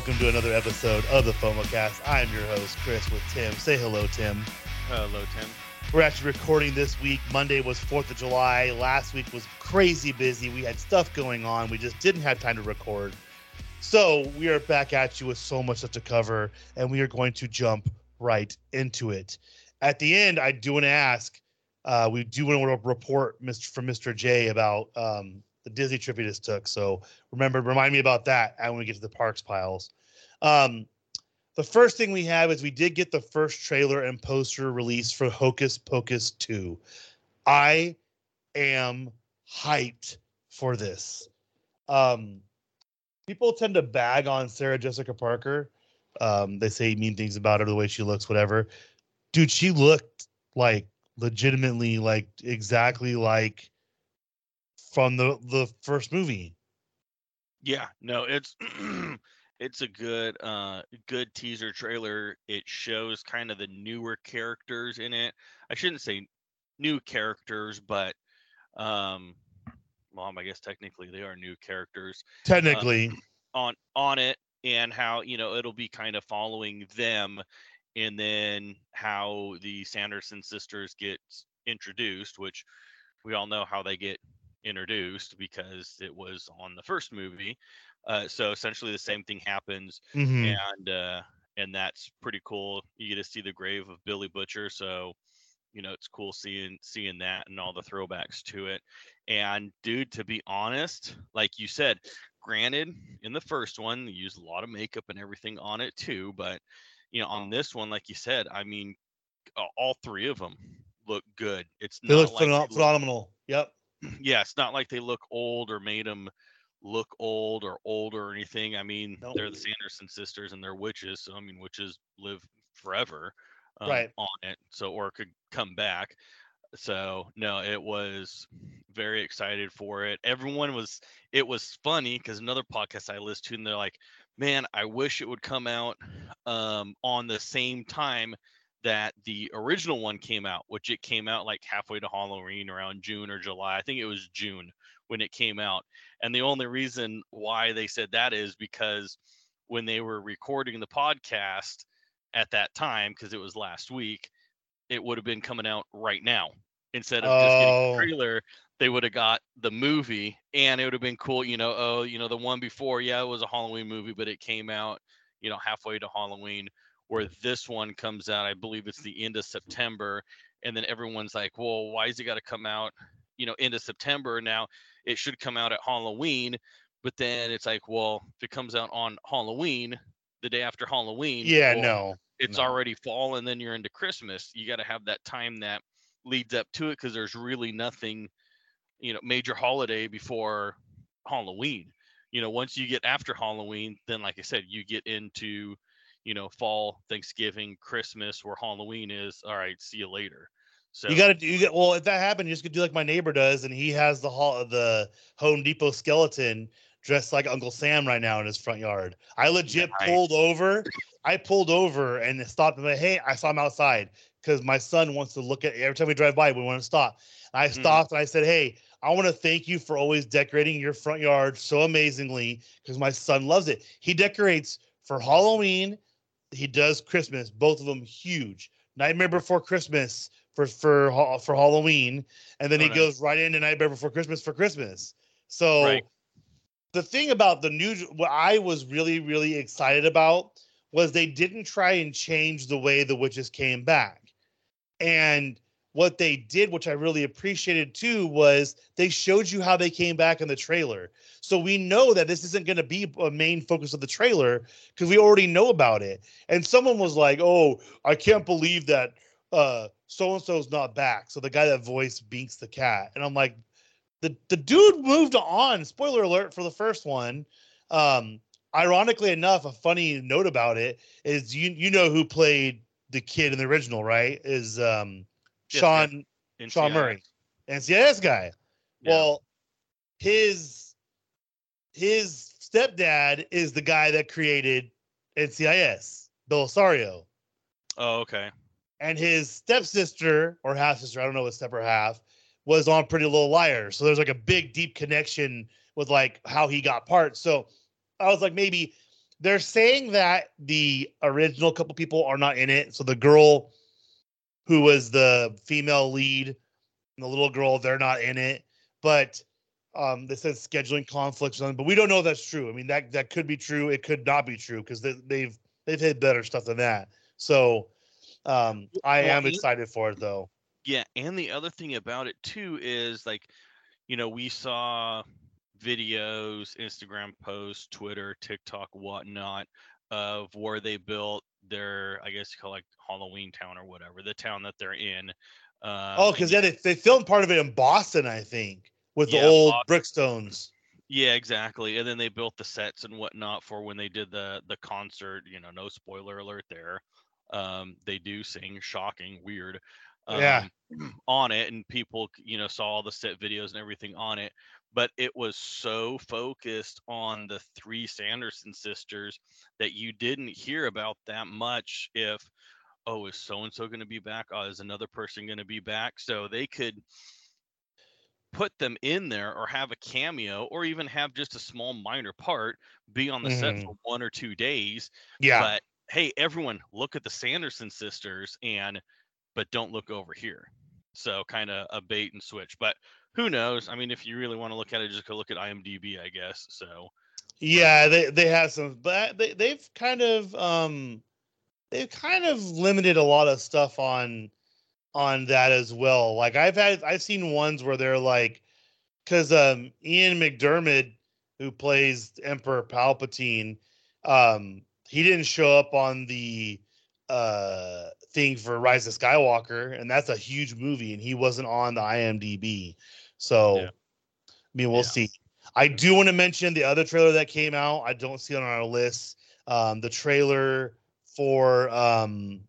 welcome to another episode of the FOMOcast. I am your host, Chris, with Tim. Say hello, Tim. Hello, Tim. We're actually recording this week. Monday was 4th of July. Last week was crazy busy. We had stuff going on. We just didn't have time to record. So we are back at you with so much stuff to cover, and we are going to jump right into it. At the end, I do want to ask, uh, we do want to report Mr. from Mr. J about um, the Disney trip he just took. So remember, remind me about that when we get to the parks piles. Um, the first thing we have is we did get the first trailer and poster released for Hocus Pocus 2. I am hyped for this. Um, people tend to bag on Sarah Jessica Parker. Um, they say mean things about her, the way she looks, whatever. Dude, she looked like legitimately like exactly like from the the first movie. Yeah, no, it's it's a good uh good teaser trailer. It shows kind of the newer characters in it. I shouldn't say new characters, but um mom, I guess technically they are new characters. Technically uh, on on it and how, you know, it'll be kind of following them and then how the Sanderson sisters get introduced, which we all know how they get introduced because it was on the first movie. Uh, so essentially, the same thing happens, mm-hmm. and uh, and that's pretty cool. You get to see the grave of Billy Butcher, so you know it's cool seeing seeing that and all the throwbacks to it. And dude, to be honest, like you said, granted, in the first one, they used a lot of makeup and everything on it too, but you know, on this one, like you said, I mean, all three of them look good. It's they look like phenomenal. Yep. Yeah, it's not like they look old or made them look old or old or anything. I mean, nope. they're the Sanderson sisters and they're witches, so I mean, witches live forever um, right. on it. So or could come back. So no, it was very excited for it. Everyone was. It was funny because another podcast I listened to, and they're like, "Man, I wish it would come out um, on the same time that the original one came out, which it came out like halfway to Halloween around June or July. I think it was June when it came out. And the only reason why they said that is because when they were recording the podcast at that time, because it was last week, it would have been coming out right now. Instead of just getting the oh. trailer, they would have got the movie and it would have been cool, you know, oh, you know, the one before, yeah, it was a Halloween movie, but it came out, you know, halfway to Halloween where this one comes out. I believe it's the end of September, and then everyone's like, "Well, why is it got to come out?" You know, end of September. Now it should come out at Halloween, but then it's like, well, if it comes out on Halloween, the day after Halloween, yeah, well, no, it's no. already fall, and then you're into Christmas. You got to have that time that leads up to it because there's really nothing, you know, major holiday before Halloween. You know, once you get after Halloween, then like I said, you get into you know, fall, Thanksgiving, Christmas, where Halloween is. All right, see you later. So you got to do. Well, if that happened, you just could do like my neighbor does, and he has the hall, the Home Depot skeleton dressed like Uncle Sam right now in his front yard. I legit nice. pulled over. I pulled over and stopped and like, hey, I saw him outside because my son wants to look at every time we drive by, we want to stop. And I mm-hmm. stopped mm. and I said, hey, I want to thank you for always decorating your front yard so amazingly because my son loves it. He decorates for Halloween he does Christmas, both of them huge. Nightmare Before Christmas for for for Halloween, and then oh, he nice. goes right into Nightmare Before Christmas for Christmas. So right. the thing about the new, what I was really really excited about was they didn't try and change the way the witches came back, and what they did, which I really appreciated too, was they showed you how they came back in the trailer. So we know that this isn't going to be a main focus of the trailer because we already know about it. And someone was like, "Oh, I can't believe that uh so and so's not back." So the guy that voiced Binks the cat, and I'm like, the the dude moved on. Spoiler alert for the first one. Um, ironically enough, a funny note about it is you you know who played the kid in the original, right? Is um Sean NCIS. Sean Murray, NCIS guy. Yeah. Well, his his stepdad is the guy that created NCIS, Bellisario. Oh, okay. And his stepsister or half sister, I don't know what step or half, was on Pretty Little Liars. So there's like a big, deep connection with like how he got parts. So I was like, maybe they're saying that the original couple people are not in it. So the girl who was the female lead and the little girl, they're not in it. But um, they said scheduling conflicts, but we don't know if that's true. I mean, that that could be true. It could not be true because they, they've they've had better stuff than that. So um, I well, am excited for it though. Yeah, and the other thing about it too is like, you know, we saw videos, Instagram posts, Twitter, TikTok, whatnot, of where they built their, I guess you call it like Halloween town or whatever, the town that they're in. Um, oh, because yeah, they, they filmed part of it in Boston, I think, with yeah, the old Boston. brickstones. Yeah, exactly. And then they built the sets and whatnot for when they did the the concert. You know, no spoiler alert there. Um, they do sing, shocking, weird. Um, yeah. On it, and people, you know, saw all the set videos and everything on it but it was so focused on the three Sanderson sisters that you didn't hear about that much if oh is so and so going to be back oh is another person going to be back so they could put them in there or have a cameo or even have just a small minor part be on the mm-hmm. set for one or two days yeah but hey everyone look at the sanderson sisters and but don't look over here so kind of a bait and switch but who knows? I mean, if you really want to look at it, just go look at IMDb, I guess. So. Yeah, they they have some, but they they've kind of um they've kind of limited a lot of stuff on on that as well. Like I've had I've seen ones where they're like because um Ian McDiarmid who plays Emperor Palpatine um he didn't show up on the uh thing for Rise of Skywalker and that's a huge movie and he wasn't on the IMDb. So, yeah. I mean, we'll yeah. see. I do want to mention the other trailer that came out. I don't see it on our list. Um, the trailer for um,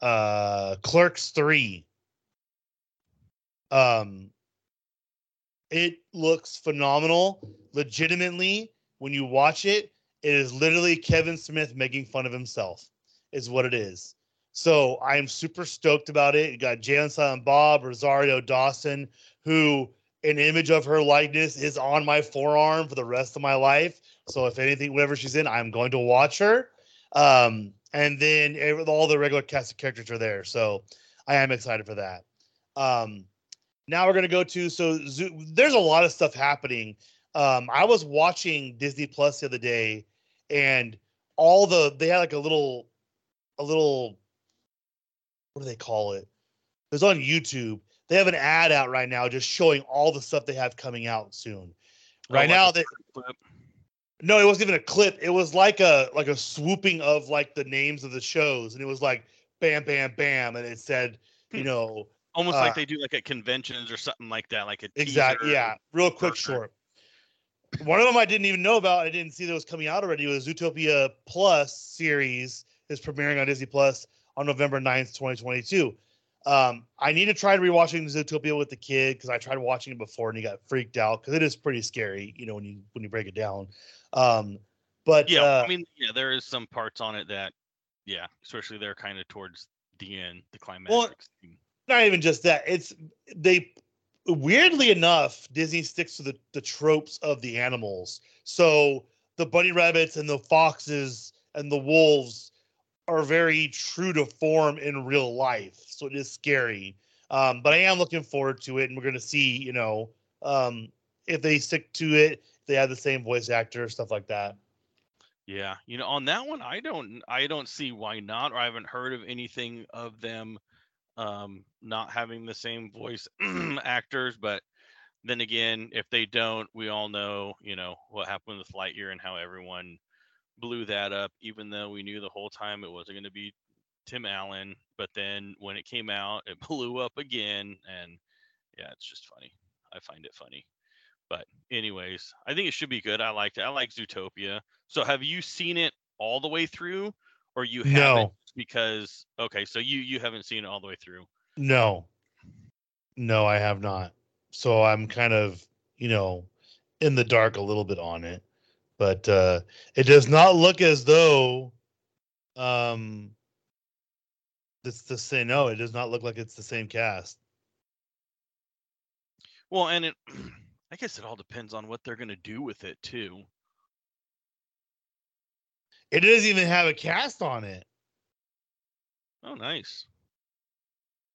uh, Clerks Three. Um, it looks phenomenal. Legitimately, when you watch it, it is literally Kevin Smith making fun of himself. Is what it is. So I am super stoked about it. You got Jay and Bob, Rosario Dawson, who an image of her likeness is on my forearm for the rest of my life. So if anything, whenever she's in, I'm going to watch her. Um, and then all the regular cast of characters are there. So I am excited for that. Um, now we're gonna go to so there's a lot of stuff happening. Um, I was watching Disney Plus the other day, and all the they had like a little, a little, what do they call it? It was on YouTube, they have an ad out right now just showing all the stuff they have coming out soon. Oh, right oh, now, they no, it wasn't even a clip. It was like a like a swooping of like the names of the shows, and it was like bam, bam, bam, and it said, you hmm. know, almost uh, like they do like at conventions or something like that, like a exactly, yeah, real quick, short. One of them I didn't even know about. I didn't see that was coming out already. It was Zootopia Plus series is premiering on Disney Plus on November 9th, 2022. Um, I need to try rewatching Zootopia with the kid because I tried watching it before and he got freaked out because it is pretty scary, you know, when you when you break it down. Um, but yeah, uh, I mean, yeah, there is some parts on it that, yeah, especially they're kind of towards the end, the climax. Well, not even just that. It's they weirdly enough, Disney sticks to the the tropes of the animals. So the bunny rabbits and the foxes and the wolves are very true to form in real life. So it is scary. Um, but I am looking forward to it, and we're going to see, you know, um, if they stick to it, they have the same voice actor, stuff like that. Yeah, you know, on that one, I don't, I don't see why not, or I haven't heard of anything of them um, not having the same voice actors. But then again, if they don't, we all know, you know, what happened with Lightyear and how everyone blew that up, even though we knew the whole time it wasn't going to be Tim Allen. But then when it came out, it blew up again. And yeah, it's just funny. I find it funny. But anyways, I think it should be good. I liked it. I like Zootopia. So have you seen it all the way through, or you haven't? No. Because okay, so you you haven't seen it all the way through. No. No, I have not. So I'm kind of you know in the dark a little bit on it but uh, it does not look as though um, it's the same. No, it does not look like it's the same cast. Well, and it, I guess it all depends on what they're going to do with it too. It doesn't even have a cast on it. Oh, nice.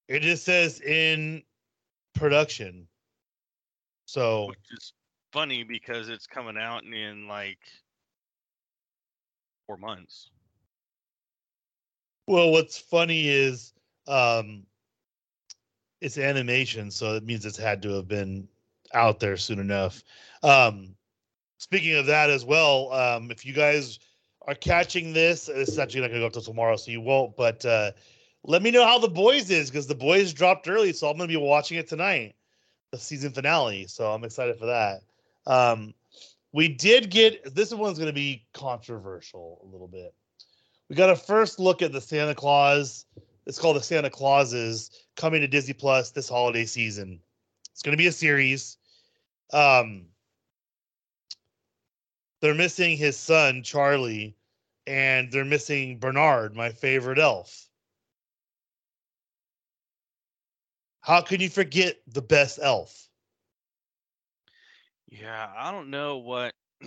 It just says in production. So which is funny because it's coming out in like four months. Well, what's funny is um it's animation, so it means it's had to have been out there soon enough. Um speaking of that as well, um if you guys are catching this, is actually not gonna go up till tomorrow, so you won't, but uh let me know how the boys is because the boys dropped early, so I'm gonna be watching it tonight, the season finale. So I'm excited for that. Um, we did get this one's gonna be controversial a little bit. We got a first look at the Santa Claus. It's called the Santa Clauses coming to Disney Plus this holiday season. It's gonna be a series. Um, they're missing his son Charlie, and they're missing Bernard, my favorite elf. How can you forget the best elf? Yeah, I don't know what.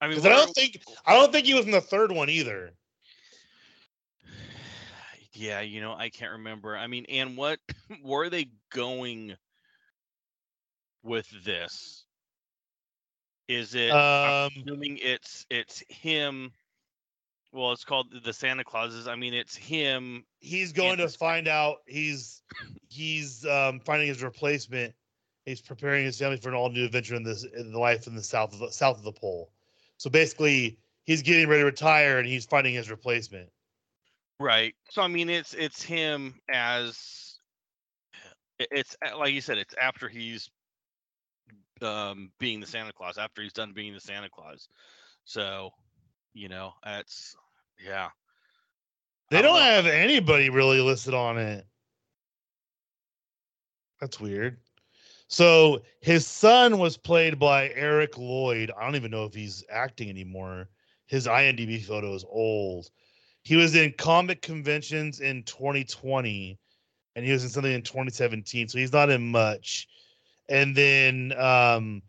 I mean, I don't think I don't think he was in the third one either. Yeah, you know, I can't remember. I mean, and what were they going with this? Is it? Um, I'm assuming it's it's him well, it's called the Santa Clauses. I mean, it's him. He's going to find out. He's he's um, finding his replacement. He's preparing his family for an all new adventure in this in the life in the south of the south of the pole. So basically, he's getting ready to retire, and he's finding his replacement. Right. So I mean, it's it's him as it's like you said. It's after he's um, being the Santa Claus. After he's done being the Santa Claus. So you know, that's yeah. They don't, don't have anybody really listed on it. That's weird. So his son was played by Eric Lloyd. I don't even know if he's acting anymore. His IMDb photo is old. He was in comic conventions in 2020 and he was in something in 2017. So he's not in much. And then um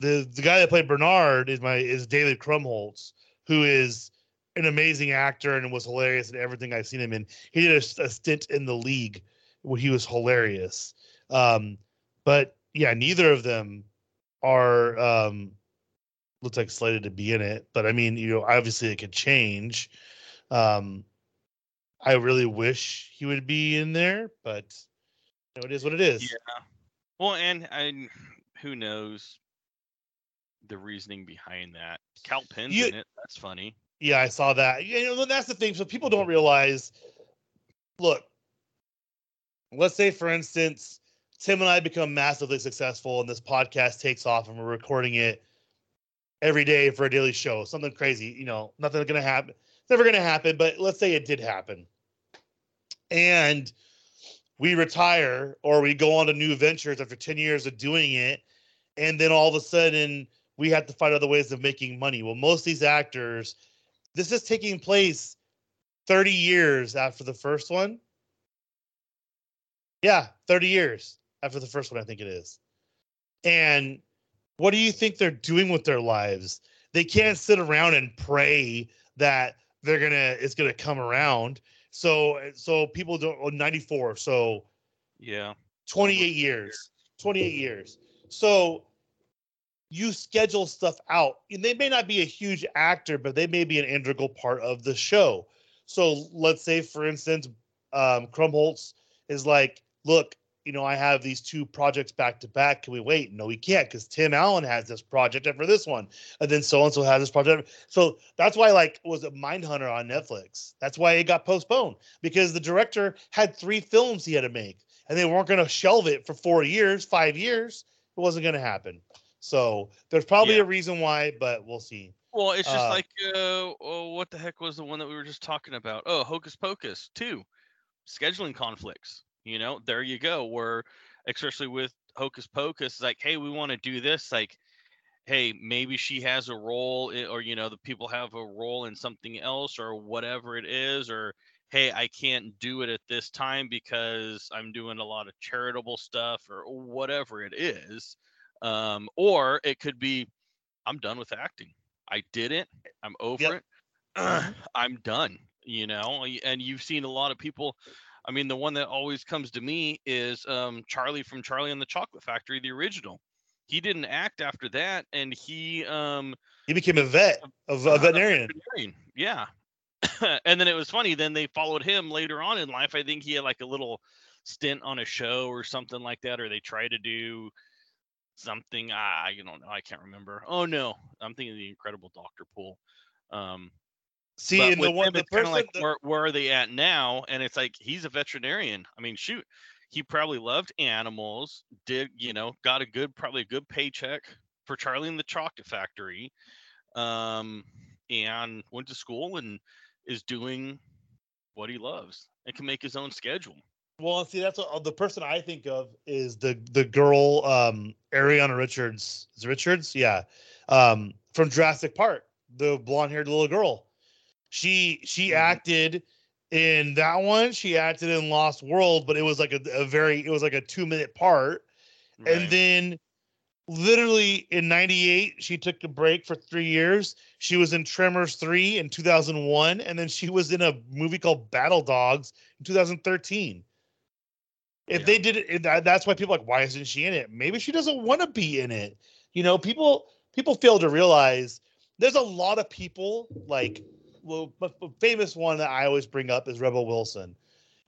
the the guy that played Bernard is my is David Krumholtz, who is an amazing actor and was hilarious in everything I've seen him in. He did a, a stint in the league where he was hilarious. Um, but yeah, neither of them are um, looks like slated to be in it. But I mean, you know, obviously it could change. Um, I really wish he would be in there, but you know, it is what it is. Yeah. Well, and I, who knows the reasoning behind that? Kal Penn's you, in it. That's funny. Yeah, I saw that. You know, that's the thing. So people don't realize. Look, let's say for instance, Tim and I become massively successful, and this podcast takes off, and we're recording it every day for a daily show. Something crazy, you know, nothing gonna happen. It's never gonna happen, but let's say it did happen, and we retire or we go on to new ventures after 10 years of doing it and then all of a sudden we have to find other ways of making money well most of these actors this is taking place 30 years after the first one. Yeah, 30 years after the first one, I think it is. And what do you think they're doing with their lives? They can't sit around and pray that they're gonna it's gonna come around. So so people don't oh, 94. So yeah, 28 years. 28 years. So you schedule stuff out. And they may not be a huge actor, but they may be an integral part of the show. So let's say, for instance, um, Krumholtz is like, look, you know, I have these two projects back to back. Can we wait? No, we can't because Tim Allen has this project and for this one, and then so and so has this project. So that's why, like, was it Mindhunter on Netflix? That's why it got postponed because the director had three films he had to make, and they weren't going to shelve it for four years, five years. It wasn't going to happen. So there's probably yeah. a reason why, but we'll see. Well, it's just uh, like uh, oh, what the heck was the one that we were just talking about? Oh, Hocus Pocus two, scheduling conflicts. You know, there you go. Where especially with Hocus Pocus, like, hey, we want to do this. Like, hey, maybe she has a role, or you know, the people have a role in something else, or whatever it is, or hey, I can't do it at this time because I'm doing a lot of charitable stuff, or whatever it is. Um, or it could be, I'm done with acting. I did it. I'm over yep. it. I'm done. You know, and you've seen a lot of people. I mean, the one that always comes to me is um, Charlie from Charlie and the Chocolate Factory, the original. He didn't act after that, and he um, he became a vet, of a veterinarian. veterinarian. Yeah, and then it was funny. Then they followed him later on in life. I think he had like a little stint on a show or something like that, or they tried to do something. I you don't know. I can't remember. Oh no, I'm thinking the Incredible Doctor Pol. Um, See, in the one, the person, like, where, where are they at now? And it's like he's a veterinarian. I mean, shoot, he probably loved animals. Did you know? Got a good, probably a good paycheck for Charlie and the Chocolate Factory, um, and went to school and is doing what he loves and can make his own schedule. Well, see, that's what, the person I think of is the the girl um Ariana Richards. Is Richards? Yeah. Um from Jurassic Park, the blonde-haired little girl. She she mm-hmm. acted in that one. She acted in Lost World, but it was like a, a very it was like a 2-minute part. Right. And then literally in 98 she took a break for 3 years. She was in Tremors 3 in 2001 and then she was in a movie called Battle Dogs in 2013 if yeah. they did it, that's why people like, why isn't she in it? Maybe she doesn't want to be in it. You know, people people fail to realize there's a lot of people like well, the famous one that I always bring up is Rebel Wilson.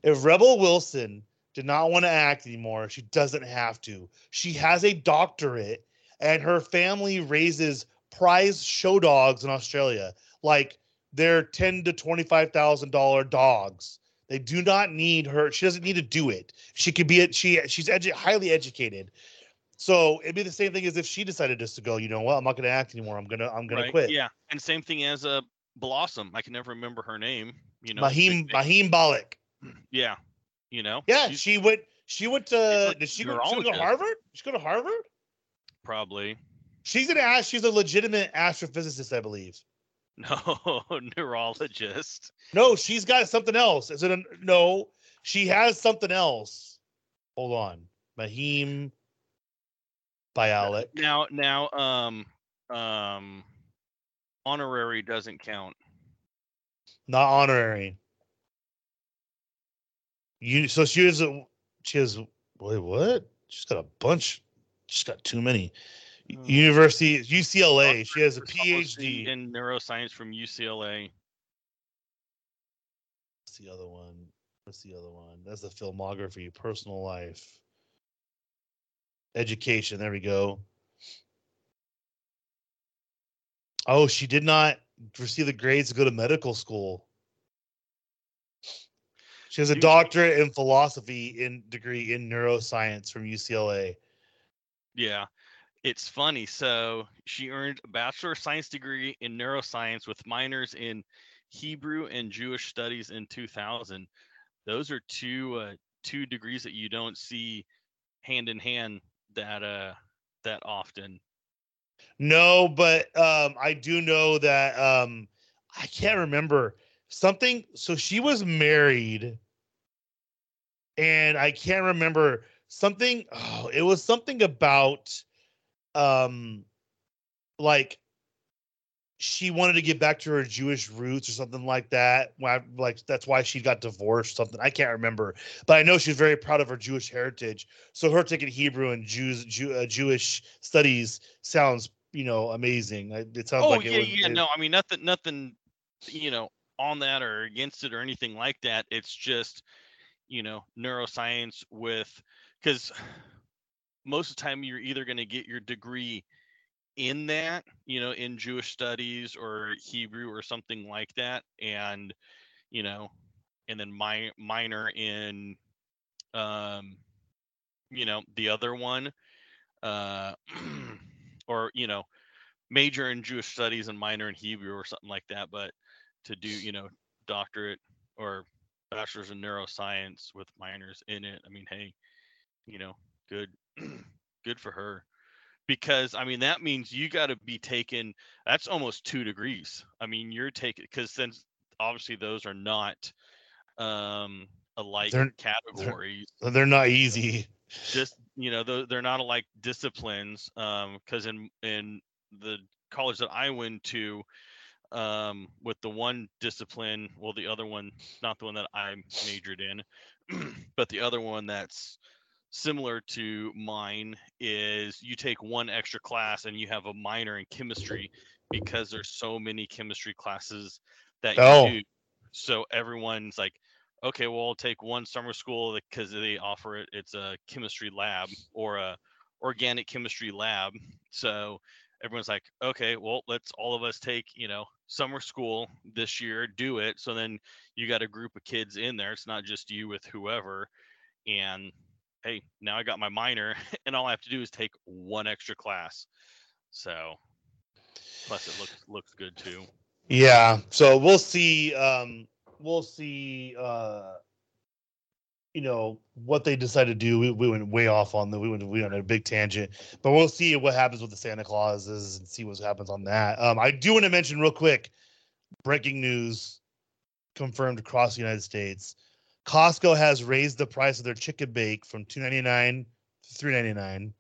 If Rebel Wilson did not want to act anymore, she doesn't have to. She has a doctorate, and her family raises prize show dogs in Australia. Like they're ten to twenty five thousand dollar dogs they do not need her. She doesn't need to do it. She could be. She she's edu- highly educated. So it'd be the same thing as if she decided just to go. You know what? I'm not going to act anymore. I'm gonna. I'm gonna right. quit. Yeah, and same thing as a uh, Blossom. I can never remember her name. You know, Mayim Mayim Bialik. Yeah, you know. Yeah, she went. She went to. Like did she go, she go to Harvard? She go to Harvard? Probably. She's an ass. She's a legitimate astrophysicist, I believe. No, neurologist. No, she's got something else. Is it a no? She has something else. Hold on. Mayim Bialik. Now now um um honorary doesn't count. Not honorary. You so she has a she has wait what? She's got a bunch. She's got too many. Hmm. University UCLA. She has a PhD in neuroscience from UCLA. What's the other one? What's the other one? That's the filmography, personal life, education. There we go. Oh, she did not receive the grades to go to medical school. She has a doctorate in philosophy in degree in neuroscience from UCLA. Yeah it's funny. So she earned a Bachelor of Science degree in neuroscience with minors in Hebrew and Jewish studies in 2000. Those are two uh, two degrees that you don't see hand in hand that uh that often. No, but um I do know that um I can't remember something so she was married and I can't remember something oh it was something about um like she wanted to get back to her Jewish roots or something like that. Like that's why she got divorced. Something I can't remember, but I know she's very proud of her Jewish heritage. So her taking Hebrew and Jews Jew, uh, Jewish studies sounds you know amazing. It sounds oh, like yeah, it was, yeah. It, no, I mean nothing, nothing, you know, on that or against it or anything like that. It's just you know neuroscience with because most of the time you're either going to get your degree in that, you know, in Jewish studies or Hebrew or something like that, and you know, and then my minor in, um, you know, the other one, uh, or you know, major in Jewish studies and minor in Hebrew or something like that. But to do, you know, doctorate or bachelor's in neuroscience with minors in it, I mean, hey, you know, good good for her. Because i mean that means you got to be taken that's almost two degrees. I mean you're taking because since obviously those are not um alike they're, categories. they're, they're, not easy just you know they're, they're not like disciplines um because in in the college that i went to um, with the one discipline. Well, the other one, not the one that I majored in, but the other one that's similar to mine is you take one extra class and you have a minor in chemistry because there's so many chemistry classes that you oh. do. So everyone's like, okay, well, I'll take one summer school because they offer it. It's a chemistry lab or a organic chemistry lab. So everyone's like, okay, well, let's all of us take, you know, summer school this year, do it. So then you got a group of kids in there. It's not just you with whoever. And hey, now I got my minor, and all I have to do is take one extra class. So plus it looks looks good too. Yeah. So we'll see. Um, we'll see. Uh, you know what they decide to do. We, we went way off on the we went we went on a big tangent, but we'll see what happens with the Santa Clauses and see what happens on that. Um, I do want to mention real quick, breaking news confirmed across the United States. Costco has raised the price of their chicken bake from two ninety nine to three ninety nine.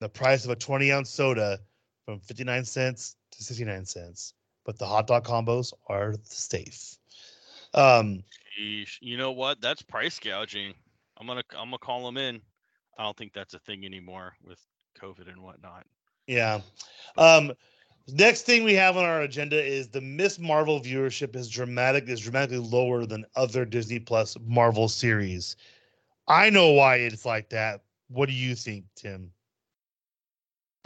The price of a twenty ounce soda from fifty nine cents to sixty nine cents. But the hot dog combos are safe. Um, you know what? That's price gouging. I'm gonna I'm gonna call them in. I don't think that's a thing anymore with COVID and whatnot. Yeah. Um, next thing we have on our agenda is the Miss Marvel viewership is dramatic is dramatically lower than other Disney Plus Marvel series. I know why it's like that. What do you think, Tim?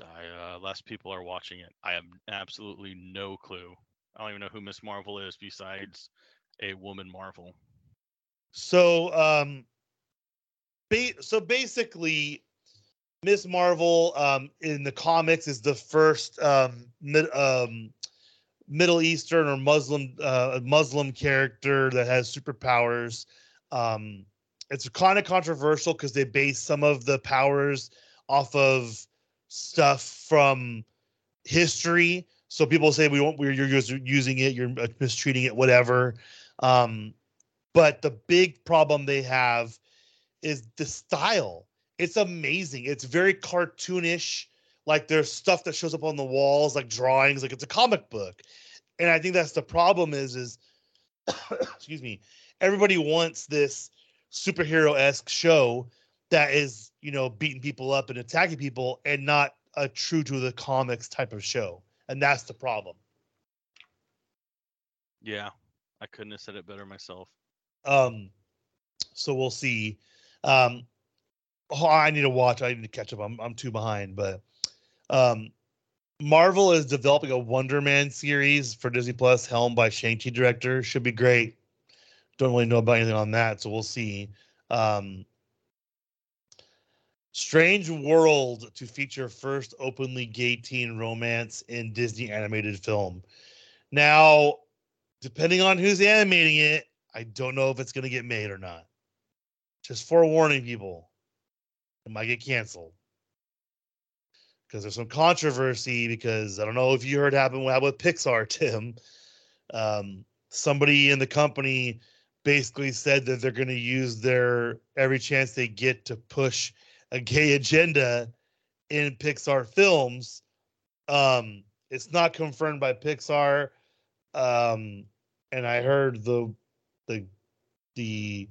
I, uh, less people are watching it. I have absolutely no clue. I don't even know who Miss Marvel is besides a woman Marvel. So, um, ba- so basically, Miss Marvel um, in the comics is the first um, mid, um, Middle Eastern or Muslim uh, Muslim character that has superpowers. Um, it's kind of controversial because they base some of the powers off of stuff from history. So people say we won't, we're you're using it, you're mistreating it, whatever. Um, but the big problem they have is the style. It's amazing. It's very cartoonish. Like there's stuff that shows up on the walls, like drawings, like it's a comic book. And I think that's the problem is, is excuse me, everybody wants this superhero-esque show that is, you know, beating people up and attacking people and not a true to the comics type of show. And that's the problem. Yeah, I couldn't have said it better myself. Um, so we'll see. Um, oh, I need to watch. I need to catch up. I'm I'm too behind, but um, Marvel is developing a Wonder Man series for Disney Plus, helmed by Shang-Chi director. Should be great. Don't really know about anything on that, so we'll see. Um, Strange World to feature first openly gay teen romance in Disney animated film. Now, depending on who's animating it, I don't know if it's going to get made or not. Just forewarning people, it might get canceled because there's some controversy. Because I don't know if you heard happen with Pixar, Tim. Um, somebody in the company basically said that they're going to use their every chance they get to push a gay agenda in Pixar films. Um, it's not confirmed by Pixar. Um, and I heard the the the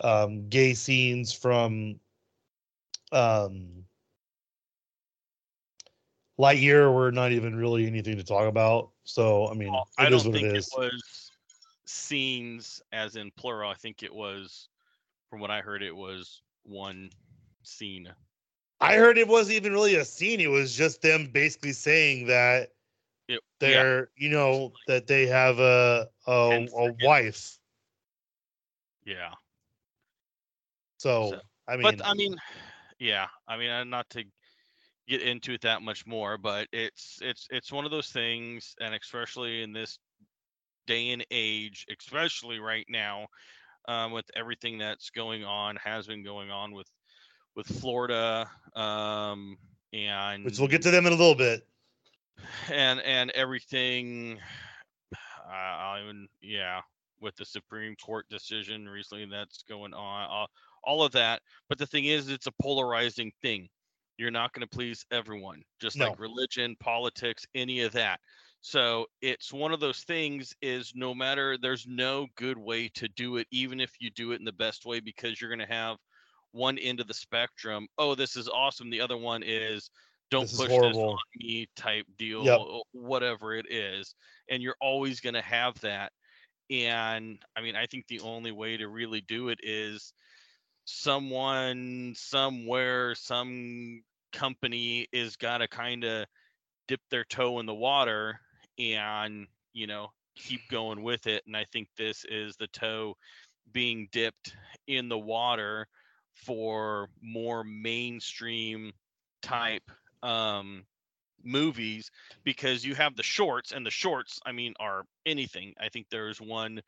um, gay scenes from um, Lightyear were not even really anything to talk about. So I mean, well, I don't think it, it was scenes as in plural. I think it was, from what I heard, it was one scene. I heard it wasn't even really a scene. It was just them basically saying that it, they're, yeah. you know, that they have a a, a wife yeah. So, so, I mean, but I mean, yeah, I mean, uh, not to get into it that much more, but it's it's it's one of those things, and especially in this day and age, especially right now, um, with everything that's going on, has been going on with with Florida, um, and which we'll get to them in a little bit, and and everything. Uh, I even yeah, with the Supreme Court decision recently that's going on, uh, all of that. But the thing is, it's a polarizing thing. You're not going to please everyone, just no. like religion, politics, any of that. So it's one of those things is no matter there's no good way to do it, even if you do it in the best way, because you're going to have one end of the spectrum. Oh, this is awesome. The other one is don't this push this on me type deal, yep. whatever it is. And you're always going to have that. And I mean, I think the only way to really do it is someone somewhere, some company is got to kind of dip their toe in the water and, you know, keep going with it. And I think this is the toe being dipped in the water for more mainstream type um movies because you have the shorts and the shorts i mean are anything i think there's one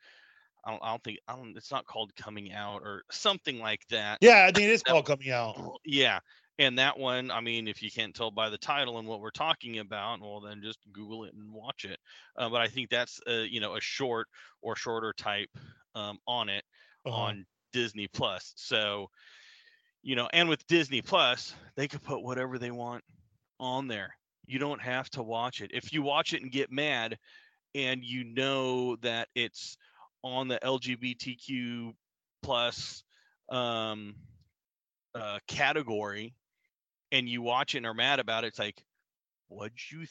I don't, I don't think I don't. It's not called coming out or something like that. Yeah, I mean it's called coming out. Yeah, and that one, I mean, if you can't tell by the title and what we're talking about, well, then just Google it and watch it. Uh, but I think that's a, you know a short or shorter type um, on it uh-huh. on Disney Plus. So, you know, and with Disney Plus, they could put whatever they want on there. You don't have to watch it. If you watch it and get mad, and you know that it's on the LGBTQ plus um, uh, category, and you watch it and are mad about it, it's like, what'd you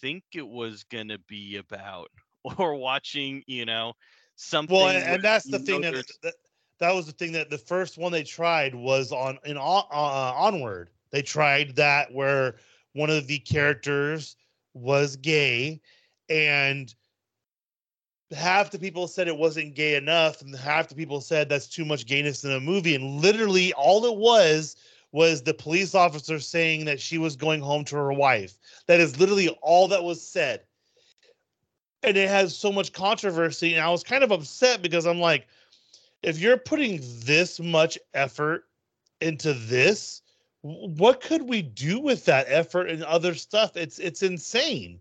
think it was gonna be about? Or watching, you know, something. Well, and, and that's the thing that, that, that was the thing that the first one they tried was on in uh, onward. They tried that where one of the characters was gay, and half the people said it wasn't gay enough, and half the people said that's too much gayness in a movie. And literally, all it was was the police officer saying that she was going home to her wife. That is literally all that was said. And it has so much controversy. And I was kind of upset because I'm like, if you're putting this much effort into this, what could we do with that effort and other stuff? It's it's insane.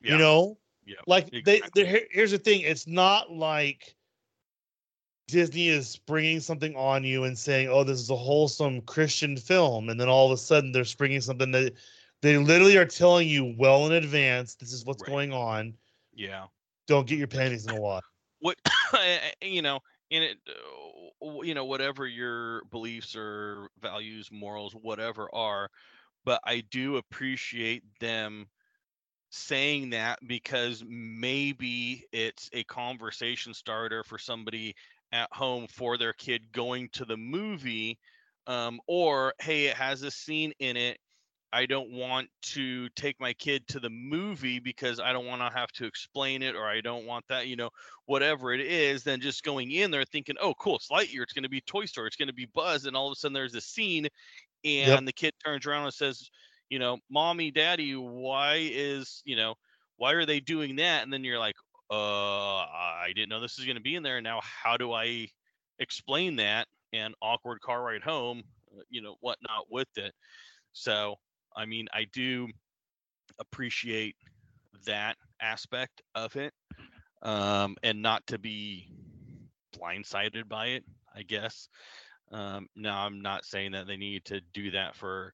Yeah. You know? Yeah. Like exactly. they here's the thing, it's not like Disney is bringing something on you and saying, "Oh, this is a wholesome Christian film," and then all of a sudden they're springing something that they literally are telling you well in advance, "This is what's right. going on." Yeah. Don't get your panties in a wad. What you know, in it, uh, you know, whatever your beliefs or values, morals, whatever are, but I do appreciate them saying that because maybe it's a conversation starter for somebody at home for their kid going to the movie um, or hey it has a scene in it i don't want to take my kid to the movie because i don't want to have to explain it or i don't want that you know whatever it is then just going in there thinking oh cool it's lightyear it's going to be toy story it's going to be buzz and all of a sudden there's a scene and yep. the kid turns around and says you know mommy daddy why is you know why are they doing that and then you're like uh, I didn't know this is going to be in there. Now, how do I explain that? And awkward car ride home, uh, you know, whatnot with it. So, I mean, I do appreciate that aspect of it, um, and not to be blindsided by it. I guess. Um, now, I'm not saying that they need to do that for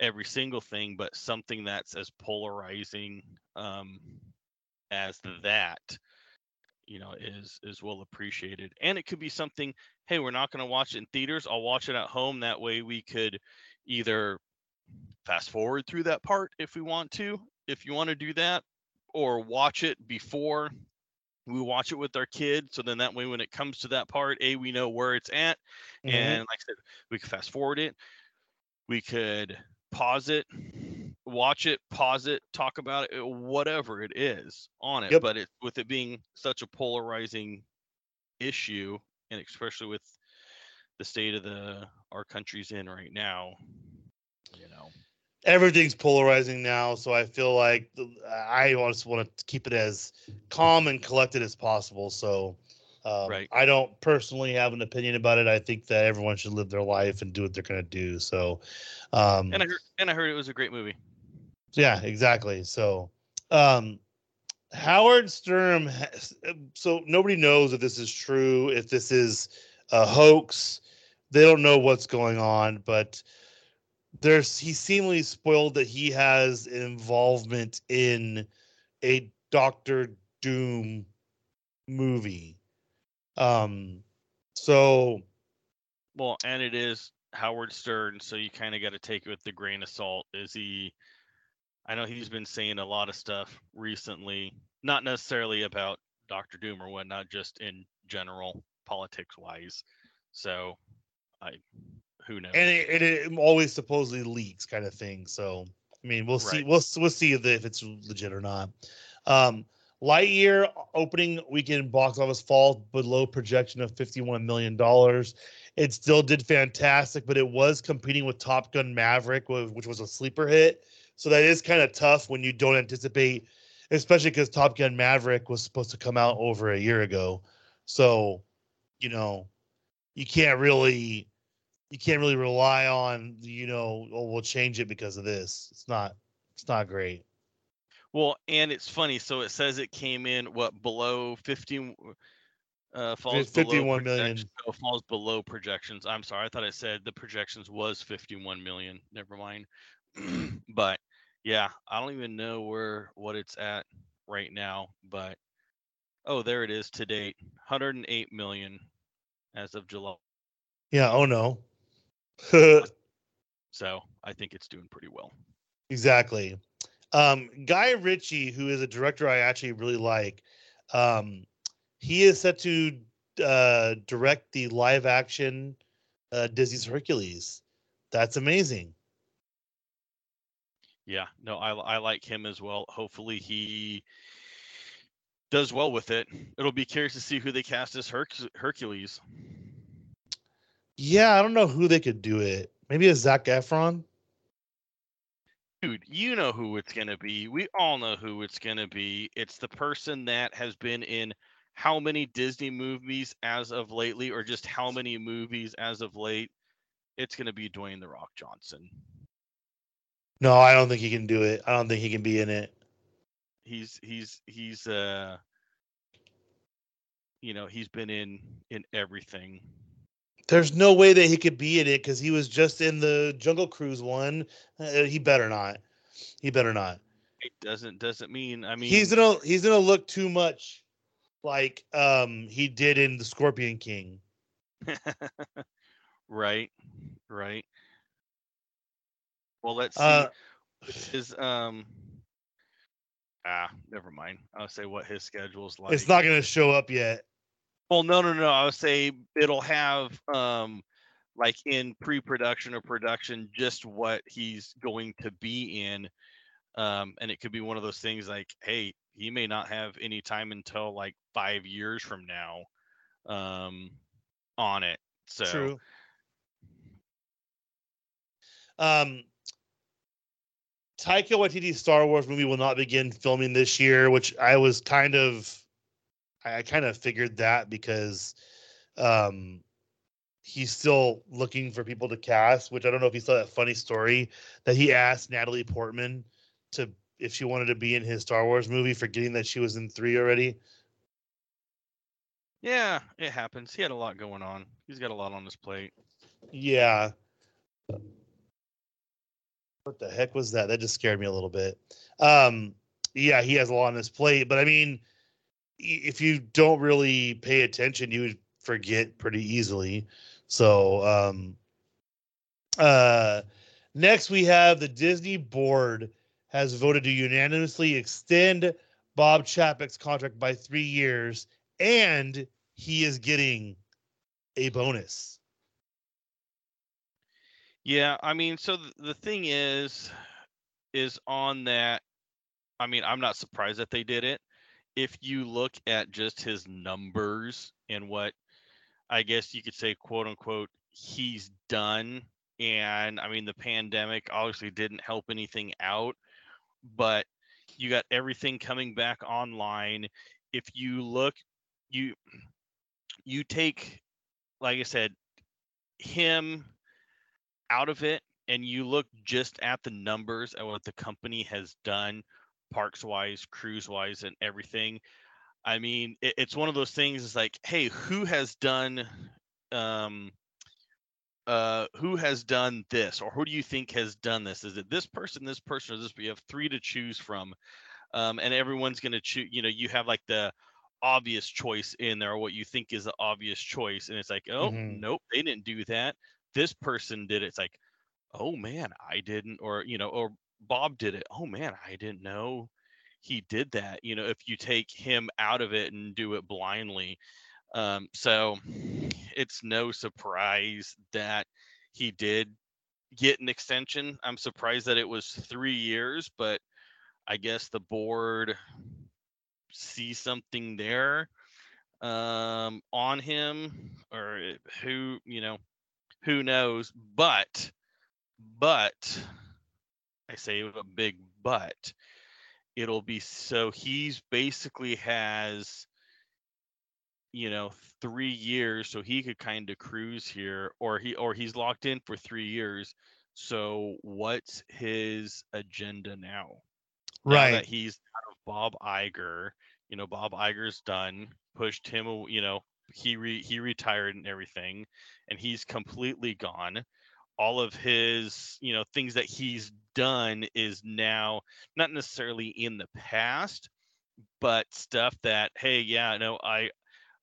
every single thing, but something that's as polarizing um, as that you know is is well appreciated and it could be something hey we're not going to watch it in theaters i'll watch it at home that way we could either fast forward through that part if we want to if you want to do that or watch it before we watch it with our kid. so then that way when it comes to that part a we know where it's at mm-hmm. and like i said we could fast forward it we could pause it watch it, pause it, talk about it, whatever it is on it. Yep. But it with it being such a polarizing issue, and especially with the state of the our country's in right now, you know, everything's polarizing now. So I feel like I just want to keep it as calm and collected as possible. So. Um, right. I don't personally have an opinion about it. I think that everyone should live their life and do what they're going to do. So, um, and I heard, and I heard it was a great movie. Yeah, exactly. So, um, Howard. Has, so nobody knows if this is true, if this is a hoax. They don't know what's going on, but there's he seemingly spoiled that he has involvement in a Doctor Doom movie. Um, so well, and it is Howard Stern, so you kind of got to take it with the grain of salt. Is he? I know he's been saying a lot of stuff recently, not necessarily about Doctor Doom or whatnot, just in general, politics wise. So, I who knows? And it, it, always supposedly leaks, kind of thing. So, I mean, we'll see. We'll we'll see if, if it's legit or not. Um, Lightyear opening weekend box office fall below projection of $51 million. It still did fantastic, but it was competing with Top Gun Maverick, which was a sleeper hit. So that is kind of tough when you don't anticipate, especially because Top Gun Maverick was supposed to come out over a year ago. So, you know, you can't really you can't really rely on you know oh we'll change it because of this. It's not it's not great. Well and it's funny so it says it came in what below 15 uh falls 51 million. Oh, falls below projections. I'm sorry i thought it said the projections was 51 million. Never mind. But yeah i don't even know where what it's at right now but oh there it is to date. 108 million as of july. Yeah oh no so I think it's doing pretty well. Exactly. Um, Guy Ritchie, who is a director I actually really like, um, he is set to uh, direct the live action uh, Disney's Hercules. That's amazing. Yeah, no, I, I like him as well. Hopefully he does well with it. It'll be curious to see who they cast as Herc- Hercules. Yeah, I don't know who they could do it. Maybe a Zac Efron. Dude, you know who it's gonna be. We all know who it's gonna be. It's the person that has been in how many Disney movies as of lately, or just how many movies as of late. It's gonna be Dwayne the Rock Johnson. No, I don't think he can do it. I don't think he can be in it. He's he's he's uh you know, he's been in in everything. There's no way that he could be in it because he was just in the Jungle Cruise one. Uh, he better not. He better not. It doesn't doesn't mean. I mean, he's gonna he's gonna look too much like um he did in the Scorpion King. right, right. Well, let's see. Uh, is um ah never mind. I'll say what his schedule's like. It's not gonna show up yet. Well, no, no, no. I would say it'll have um like in pre-production or production just what he's going to be in. Um, and it could be one of those things like, hey, he may not have any time until like five years from now um on it. So True. Um Taika Waititi's Star Wars movie will not begin filming this year, which I was kind of I, I kind of figured that because um, he's still looking for people to cast. Which I don't know if you saw that funny story that he asked Natalie Portman to if she wanted to be in his Star Wars movie, forgetting that she was in three already. Yeah, it happens. He had a lot going on. He's got a lot on his plate. Yeah. What the heck was that? That just scared me a little bit. Um, yeah, he has a lot on his plate, but I mean, if you don't really pay attention, you forget pretty easily. So, um, uh, next we have the Disney board has voted to unanimously extend Bob Chapek's contract by three years, and he is getting a bonus. Yeah, I mean, so the thing is, is on that. I mean, I'm not surprised that they did it if you look at just his numbers and what I guess you could say, quote unquote, he's done. And I mean, the pandemic obviously didn't help anything out, but you got everything coming back online. If you look, you you take, like I said, him out of it, and you look just at the numbers and what the company has done parks wise, cruise wise, and everything. I mean, it, it's one of those things. It's like, hey, who has done, um, uh, who has done this, or who do you think has done this? Is it this person, this person, or this? We have three to choose from. um, and everyone's going to choose. You know, you have like the obvious choice in there, or what you think is the obvious choice, and it's like, oh, mm-hmm. nope, they didn't do that. This person did it. It's like, oh man, I didn't, or you know, or Bob did it. Oh man, I didn't know he did that. You know, if you take him out of it and do it blindly. Um, so it's no surprise that he did get an extension. I'm surprised that it was three years, but I guess the board sees something there um, on him, or who you know, who knows. But, but I say a big but. It'll be so he's basically has you know three years so he could kind of cruise here or he or he's locked in for three years so what's his agenda now right now that he's out of bob Iger you know bob Iger's done pushed him you know he re, he retired and everything and he's completely gone all of his you know things that he's done is now not necessarily in the past but stuff that hey yeah no i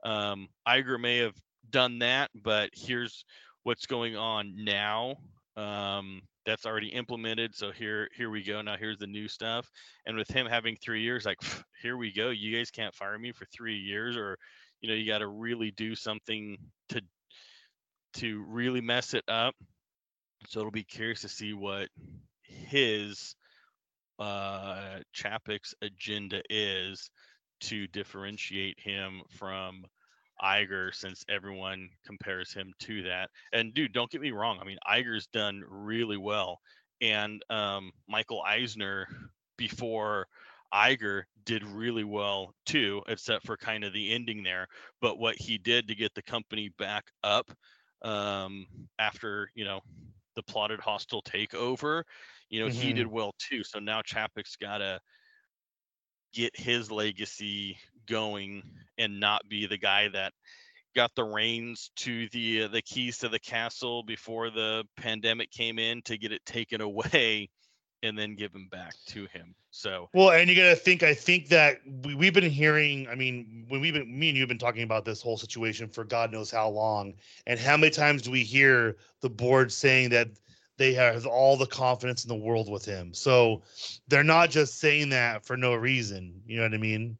um, Iger may have done that, but here's what's going on now. Um, that's already implemented. So here, here we go. Now here's the new stuff. And with him having three years, like here we go. You guys can't fire me for three years, or you know, you got to really do something to to really mess it up. So it'll be curious to see what his uh Chapek's agenda is to differentiate him from Iger since everyone compares him to that. And dude, don't get me wrong. I mean, Iger's done really well. And um, Michael Eisner before Iger did really well too, except for kind of the ending there. But what he did to get the company back up um, after, you know, the plotted hostile takeover, you know, mm-hmm. he did well too. So now Chapek's got to get his legacy going and not be the guy that got the reins to the uh, the keys to the castle before the pandemic came in to get it taken away and then given back to him. So well, and you got to think. I think that we, we've been hearing. I mean, when we've been me and you've been talking about this whole situation for God knows how long, and how many times do we hear the board saying that they have all the confidence in the world with him. So they're not just saying that for no reason. You know what I mean?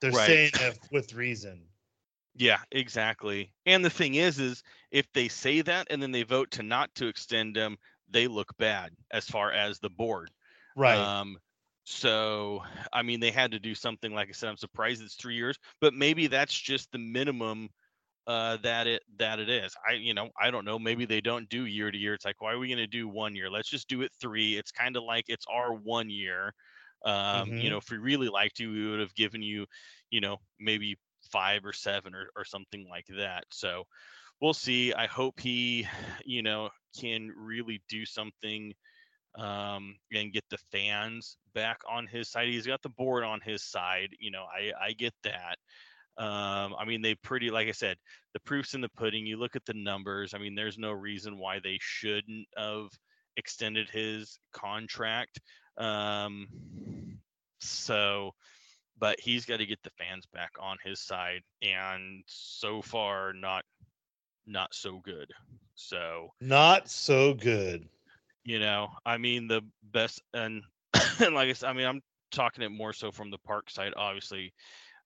They're right. saying that with reason. Yeah, exactly. And the thing is, is if they say that and then they vote to not to extend them, they look bad as far as the board. Right. Um, so, I mean, they had to do something. Like I said, I'm surprised it's three years, but maybe that's just the minimum uh, that it that it is. I you know I don't know. Maybe they don't do year to year. It's like why are we going to do one year? Let's just do it three. It's kind of like it's our one year. Um, mm-hmm. You know, if we really liked you, we would have given you, you know, maybe five or seven or or something like that. So we'll see. I hope he, you know, can really do something um, and get the fans back on his side. He's got the board on his side. You know, I I get that. Um, I mean, they pretty, like I said, the proof's in the pudding. You look at the numbers. I mean, there's no reason why they shouldn't have extended his contract. Um, so, but he's got to get the fans back on his side, and so far, not not so good. So, not so good. You know, I mean, the best, and, and like I said, I mean, I'm talking it more so from the park side, obviously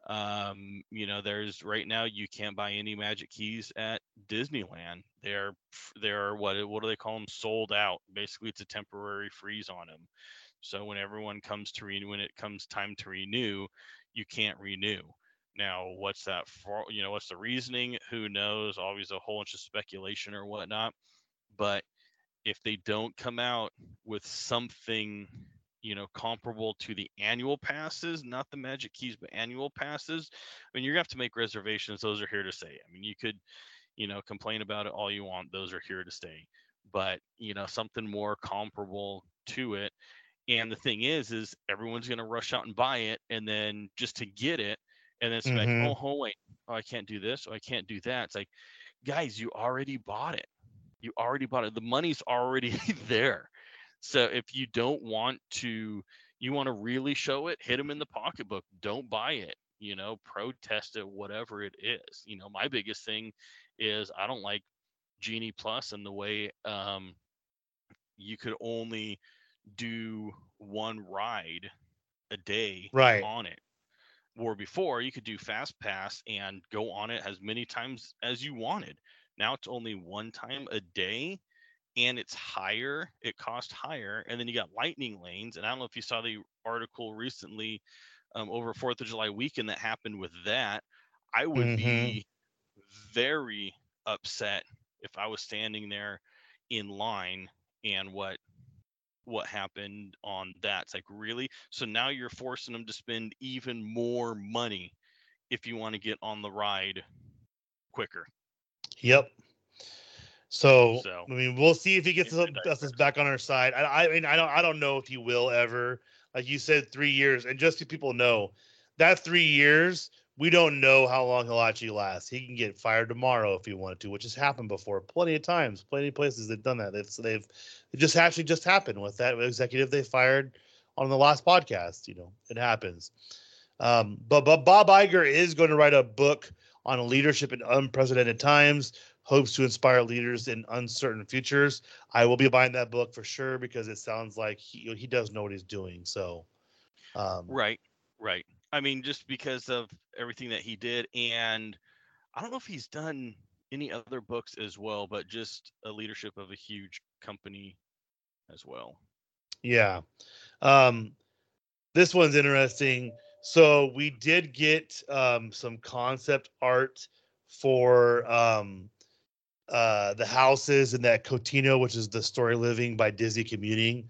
um, you know, there's right now you can't buy any magic keys at Disneyland. They're they're what what do they call them? Sold out. Basically, it's a temporary freeze on them. So when everyone comes to renew, when it comes time to renew, you can't renew. Now, what's that for? You know, what's the reasoning? Who knows? Always a whole bunch of speculation or whatnot. But if they don't come out with something you know comparable to the annual passes not the magic keys but annual passes i mean you're gonna have to make reservations those are here to stay i mean you could you know complain about it all you want those are here to stay but you know something more comparable to it and the thing is is everyone's gonna rush out and buy it and then just to get it and it's mm-hmm. like oh, oh wait oh i can't do this oh i can't do that it's like guys you already bought it you already bought it the money's already there so if you don't want to, You want to really show it? Hit them in the pocketbook. Don't buy it. You know, protest it, whatever it is. You know, my biggest thing is I don't like Genie Plus and the way um, you could only do one ride a day right. on it. Or before you could do Fast Pass and go on it as many times as you wanted. Now it's only one time a day and it's higher. It costs higher. And then you got lightning lanes. And I don't know if you saw the article recently um, over Fourth of July weekend that happened with that. I would mm-hmm. be very upset if I was standing there in line and what what happened on that. It's like really. So now you're forcing them to spend even more money if you want to get on the ride quicker. Yep. So, so I mean, we'll see if he gets us, us back on our side. I, I mean, I don't, I don't know if he will ever. Like you said, three years, and just so people know, that three years, we don't know how long he'll actually last. He can get fired tomorrow if he wanted to, which has happened before, plenty of times, plenty of places they've done that. They've, they've, it just actually just happened with that executive they fired on the last podcast. You know, it happens. Um, but but Bob Iger is going to write a book on leadership in unprecedented times hopes to inspire leaders in uncertain futures. I will be buying that book for sure because it sounds like he he does know what he's doing. So, um, right, right. I mean, just because of everything that he did, and I don't know if he's done any other books as well, but just a leadership of a huge company as well. Yeah. Um, this one's interesting. So we did get um, some concept art for um, uh, the houses in that Cotino, which is the story living by Disney Commuting,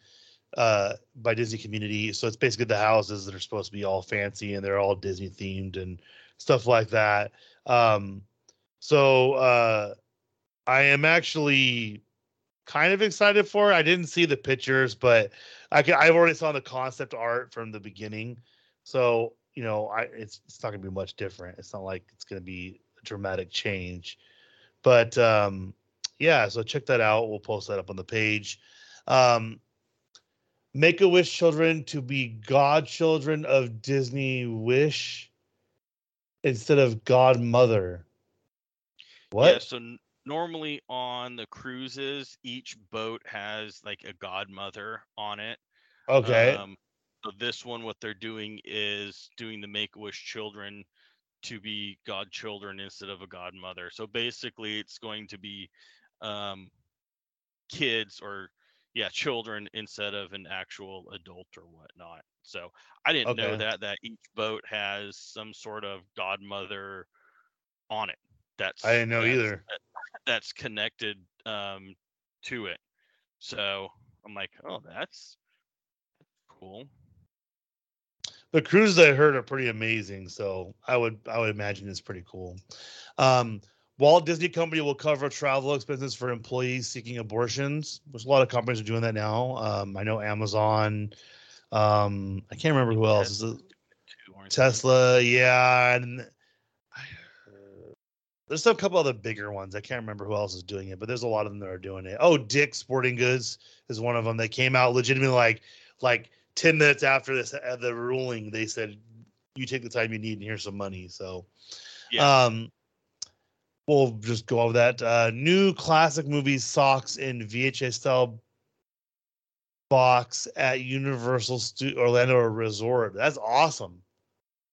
uh, by Disney Community. So it's basically the houses that are supposed to be all fancy and they're all Disney themed and stuff like that. Um, so uh, I am actually kind of excited for it. I didn't see the pictures, but I can, I've already saw the concept art from the beginning. So you know, I it's it's not gonna be much different. It's not like it's gonna be a dramatic change. But um, yeah, so check that out. We'll post that up on the page. Um, Make a Wish children to be godchildren of Disney Wish instead of godmother. What? Yeah, so n- normally on the cruises, each boat has like a godmother on it. Okay. Um, so this one, what they're doing is doing the Make a Wish children to be godchildren instead of a godmother. So basically, it's going to be um, kids or yeah, children instead of an actual adult or whatnot. So I didn't okay. know that that each boat has some sort of godmother on it. That's I didn't know that's, either. That, that's connected um, to it. So I'm like, oh, that's cool the cruises I heard are pretty amazing. So I would I would imagine it's pretty cool. Um, Walt Disney Company will cover travel expenses for employees seeking abortions. There's a lot of companies are doing that now. Um, I know Amazon. Um, I can't remember who else. Tesla, yeah, and I, uh, there's a couple other bigger ones. I can't remember who else is doing it, but there's a lot of them that are doing it. Oh, Dick's Sporting Goods is one of them. They came out legitimately like like 10 minutes after this uh, the ruling they said you take the time you need and here's some money so yeah. um we'll just go over that uh new classic movies socks in vhs style box at universal Stu- orlando resort that's awesome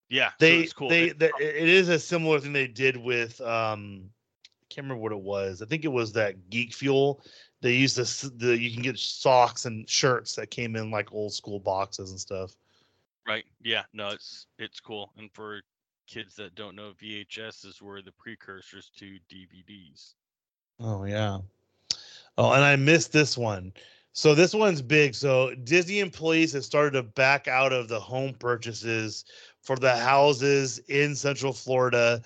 yeah they so cool. they, they it is a similar thing they did with um I can't remember what it was i think it was that geek fuel they used this the you can get socks and shirts that came in like old school boxes and stuff. Right. Yeah. No, it's it's cool. And for kids that don't know, VHS were the precursors to DVDs. Oh yeah. Oh, and I missed this one. So this one's big. So Disney employees have started to back out of the home purchases for the houses in Central Florida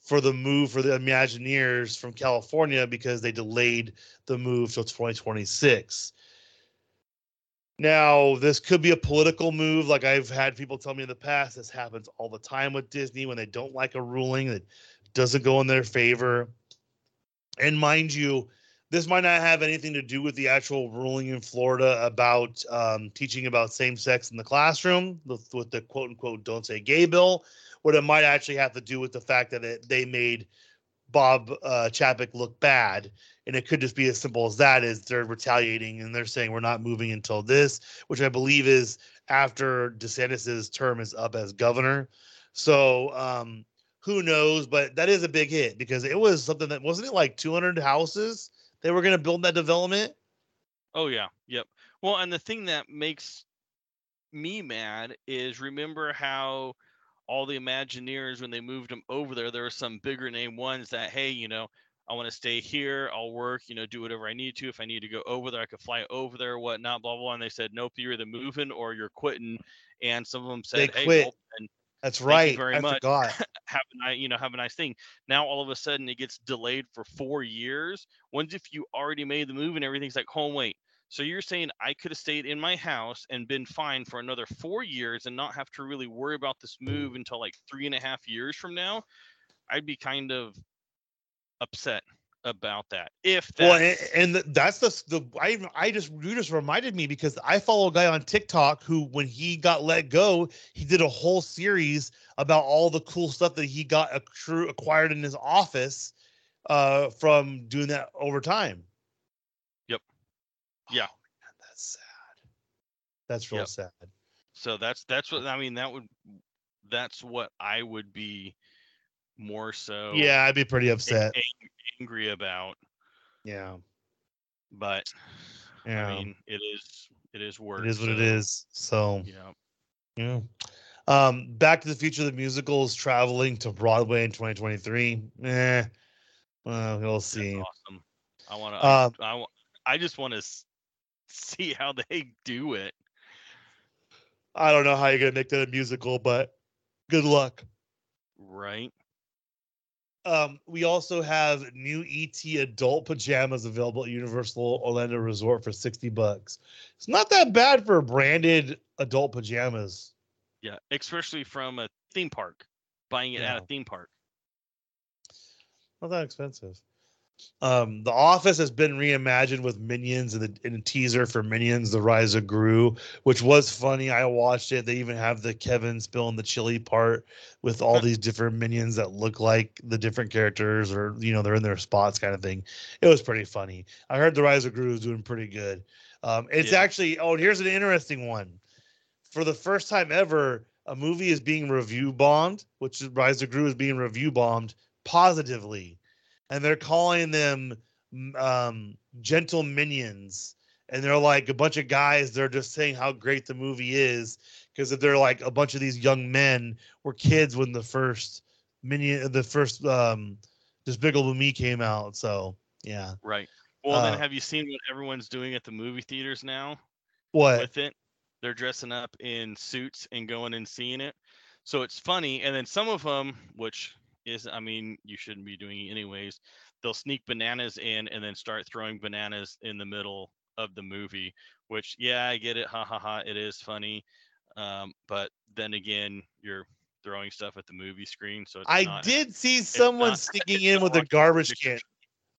for the move for the Imagineers from California because they delayed the move till 2026. Now, this could be a political move. Like I've had people tell me in the past, this happens all the time with Disney when they don't like a ruling that doesn't go in their favor. And mind you, this might not have anything to do with the actual ruling in Florida about um, teaching about same sex in the classroom with, with, the quote unquote "Don't Say Gay" bill. What it might actually have to do with the fact that it, they made Bob uh, look bad, and it could just be as simple as that: is they're retaliating and they're saying we're not moving until this, which I believe is after DeSantis's term is up as governor. So um, who knows? But that is a big hit because it was something that wasn't it like 200 houses they were going to build that development. Oh yeah, yep. Well, and the thing that makes me mad is remember how all the Imagineers when they moved them over there, there were some bigger name ones that hey, you know, I want to stay here. I'll work, you know, do whatever I need to. If I need to go over there, I could fly over there, whatnot, blah, blah, blah. And they said, nope, you're either moving or you're quitting. And some of them said, they hey, quit. Well, that's right. very I much. Forgot. have a nice, you know, have a nice thing. Now all of a sudden it gets delayed for four years. Once if you already made the move and everything's like, home, wait. So you're saying I could have stayed in my house and been fine for another four years and not have to really worry about this move until like three and a half years from now? I'd be kind of upset about that. If well, and, and that's the the I I just you just reminded me because I follow a guy on TikTok who when he got let go, he did a whole series about all the cool stuff that he got accru- acquired in his office uh from doing that over time. Yep. Yeah. Oh, man, that's sad. That's real yep. sad. So that's that's what I mean. That would that's what I would be more so. Yeah, I'd be pretty upset angry about. Yeah. But yeah. I mean, it is it is work. It is what so, it is. So yeah. Yeah. Um, Back to the Future the musical is traveling to Broadway in 2023. Eh. Well, we'll see. That's awesome. I want to. Um, I, I, I just want to see how they do it. I don't know how you're gonna make that a musical, but good luck. Right. Um, we also have new ET adult pajamas available at Universal Orlando Resort for 60 bucks. It's not that bad for branded adult pajamas. Yeah, especially from a theme park, buying it yeah. at a theme park. Not that expensive. Um, the Office has been reimagined with Minions and in a teaser for Minions: The Rise of Gru, which was funny. I watched it. They even have the Kevin spilling the chili part with all these different minions that look like the different characters, or you know, they're in their spots, kind of thing. It was pretty funny. I heard The Rise of Gru is doing pretty good. Um, it's yeah. actually oh, here's an interesting one. For the first time ever, a movie is being review bombed, which is Rise of Gru is being review bombed positively and they're calling them um, Gentleminions. And they're like a bunch of guys they're just saying how great the movie is because if they're like a bunch of these young men were kids when the first minion the first um despicable me came out so yeah. Right. Well uh, then have you seen what everyone's doing at the movie theaters now what? with it? They're dressing up in suits and going and seeing it. So it's funny and then some of them which is I mean, you shouldn't be doing it anyways. They'll sneak bananas in and then start throwing bananas in the middle of the movie, which yeah, I get it. Ha ha ha. It is funny. Um, but then again, you're throwing stuff at the movie screen. So I not, did see someone not, sneaking in with a garbage can.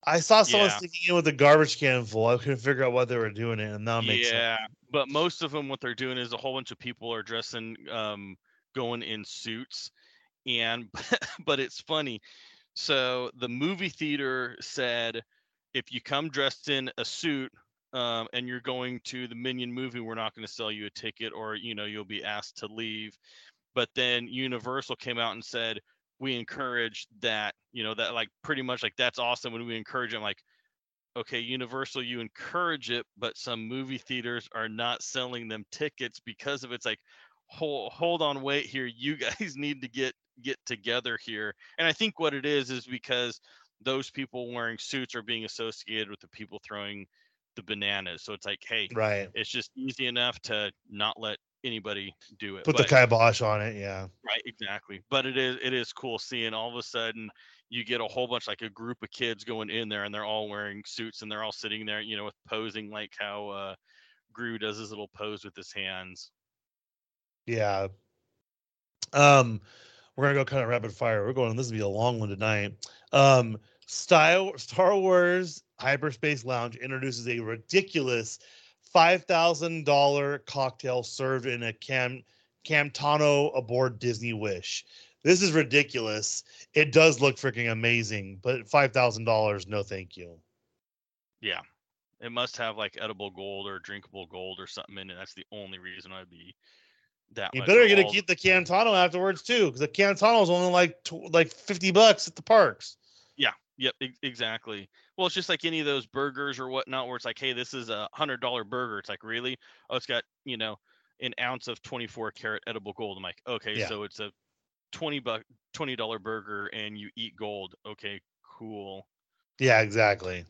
I saw someone yeah. sneaking in with a garbage can full. I couldn't figure out what they were doing it, and that makes yeah. Sense. But most of them, what they're doing is a whole bunch of people are dressing, um, going in suits, and but it's funny. So the movie theater said, if you come dressed in a suit um, and you're going to the Minion movie, we're not going to sell you a ticket, or you know you'll be asked to leave. But then Universal came out and said we encourage that, you know, that like pretty much like that's awesome when we encourage them. Like, okay, Universal, you encourage it, but some movie theaters are not selling them tickets because of it's like, hold hold on, wait here, you guys need to get get together here. And I think what it is is because those people wearing suits are being associated with the people throwing the bananas. So it's like, hey, right. It's just easy enough to not let anybody do it. Put but, the kibosh on it, yeah. Right, exactly. But it is it is cool seeing all of a sudden you get a whole bunch like a group of kids going in there and they're all wearing suits and they're all sitting there, you know, with posing like how uh Gru does his little pose with his hands. Yeah. Um we're gonna go kind of rapid fire. We're going. This will be a long one tonight. Um, Star, Star Wars Hyperspace Lounge introduces a ridiculous $5,000 cocktail served in a cam Camtono aboard Disney Wish. This is ridiculous. It does look freaking amazing, but $5,000, no thank you. Yeah. It must have like edible gold or drinkable gold or something in it. That's the only reason I'd be that. You better get to keep the Camtono afterwards too, because the Camtono is only like tw- like fifty bucks at the parks. Yeah. Yep. E- exactly. Well, it's just like any of those burgers or whatnot, where it's like, hey, this is a hundred dollar burger. It's like, really? Oh, it's got you know an ounce of twenty four karat edible gold. I'm like, okay, yeah. so it's a twenty buck twenty dollar burger, and you eat gold. Okay, cool. Yeah, exactly.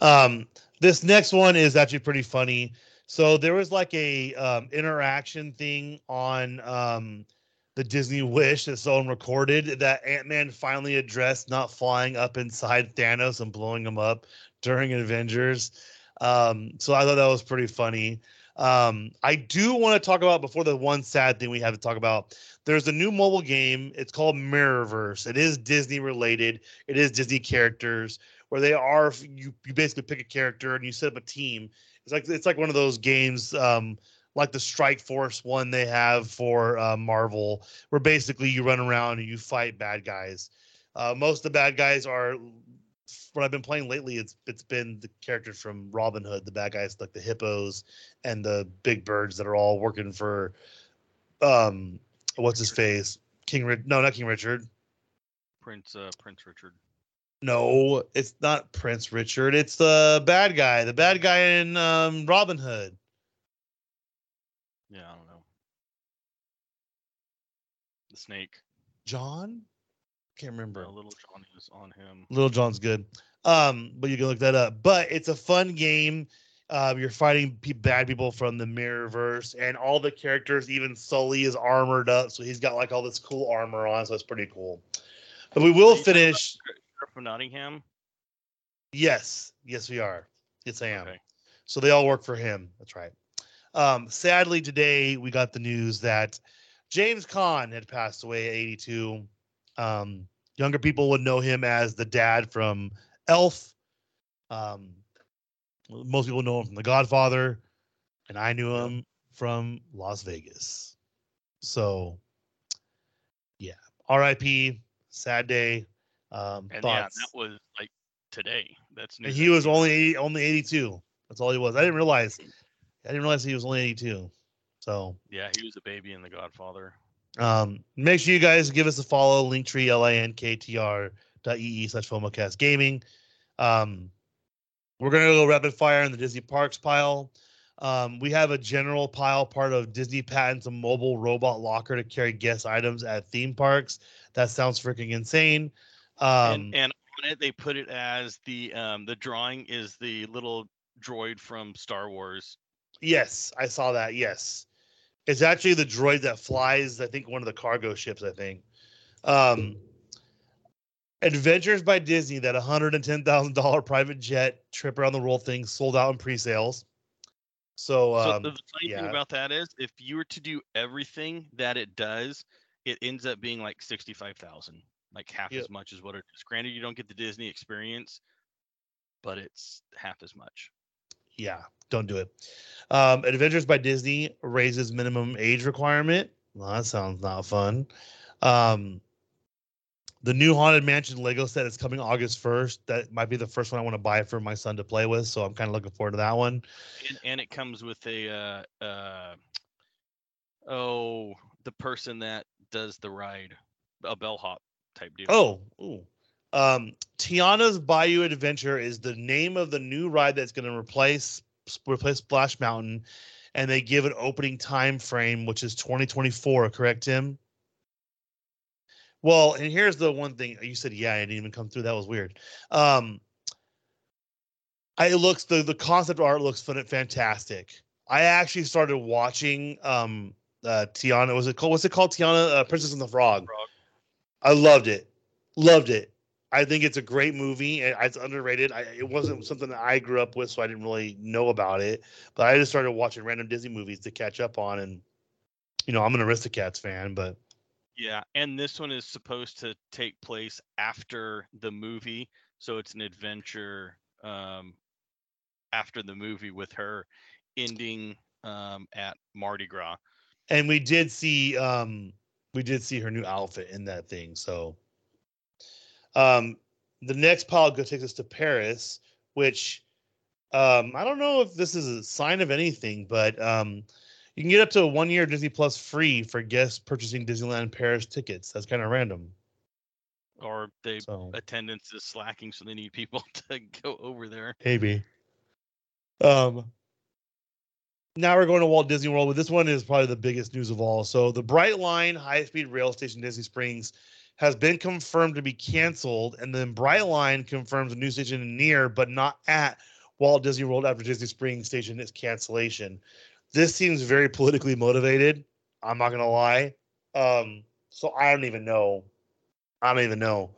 Um, this next one is actually pretty funny. So there was like a um, interaction thing on um, the Disney Wish that someone recorded that Ant Man finally addressed not flying up inside Thanos and blowing him up during Avengers. Um, so I thought that was pretty funny. Um, I do want to talk about before the one sad thing we have to talk about. There's a new mobile game. It's called Mirrorverse. It is Disney related. It is Disney characters where they are you you basically pick a character and you set up a team. It's like it's like one of those games um, like the Strike Force one they have for uh, Marvel, where basically you run around and you fight bad guys. Uh, most of the bad guys are what I've been playing lately. It's it's been the characters from Robin Hood, the bad guys like the hippos and the big birds that are all working for um what's his face King Richard? No, not King Richard. Prince uh, Prince Richard. No, it's not Prince Richard. It's the bad guy. The bad guy in um, Robin Hood. Yeah, I don't know. The snake. John? Can't remember. little John is on him. Little John's good. Um, but you can look that up. But it's a fun game. Um, you're fighting bad people from the Mirrorverse, and all the characters, even Sully, is armored up, so he's got like all this cool armor on, so it's pretty cool. But we will finish from Nottingham? Yes, yes, we are. Yes, I am. Okay. So they all work for him. That's right. Um, sadly, today we got the news that James Caan had passed away at 82. Um, younger people would know him as the dad from Elf. Um, most people know him from The Godfather, and I knew him from Las Vegas. So, yeah, R.I.P. Sad day. Um, and thoughts. yeah, that was like today. That's and he was only only 82. That's all he was. I didn't realize. I didn't realize he was only 82. So yeah, he was a baby in The Godfather. Um, make sure you guys give us a follow. Linktree L A N K T R dot e e slash FOMOcast gaming. Um, we're gonna go rapid fire in the Disney parks pile. Um, we have a general pile part of Disney patents a mobile robot locker to carry guest items at theme parks. That sounds freaking insane. Um, and, and on it, they put it as the um, the drawing is the little droid from Star Wars. Yes, I saw that. Yes, it's actually the droid that flies. I think one of the cargo ships. I think. Um, Adventures by Disney, that $110,000 private jet trip around the world thing sold out in pre-sales. So, um, so the funny yeah. thing about that is, if you were to do everything that it does, it ends up being like sixty-five thousand like half yep. as much as what it is. Granted, you don't get the Disney experience, but it's half as much. Yeah, don't do it. Um, Adventures by Disney raises minimum age requirement. Well, that sounds not fun. Um, the new Haunted Mansion Lego set is coming August 1st. That might be the first one I want to buy for my son to play with. So I'm kind of looking forward to that one. And, and it comes with a, uh, uh, oh, the person that does the ride, a bellhop type deal. Oh, ooh. Um, Tiana's Bayou Adventure is the name of the new ride that's going to replace replace Splash Mountain, and they give an opening time frame, which is 2024. Correct, Tim? Well, and here's the one thing you said. Yeah, I didn't even come through. That was weird. Um, I, it looks the the concept art looks fantastic. I actually started watching um uh Tiana. Was it called? What's it called? Tiana, uh, Princess and the Frog. Frog. I loved it. Loved it. I think it's a great movie. It's underrated. I, it wasn't something that I grew up with, so I didn't really know about it. But I just started watching random Disney movies to catch up on, and you know, I'm an Aristocats fan, but yeah, and this one is supposed to take place after the movie, So it's an adventure um, after the movie with her ending um, at Mardi Gras. And we did see um, we did see her new outfit in that thing. So um, the next pile go takes us to Paris, which um, I don't know if this is a sign of anything, but um, you can get up to a one year Disney Plus free for guests purchasing Disneyland Paris tickets. That's kind of random. Or they so. attendance is slacking, so they need people to go over there. Maybe. Um. Now we're going to Walt Disney World, but this one is probably the biggest news of all. So the Brightline high speed rail station Disney Springs has been confirmed to be canceled, and then Brightline confirms a new station near but not at Walt Disney World after Disney Springs station is cancellation. This seems very politically motivated. I'm not gonna lie. Um, so I don't even know. I don't even know.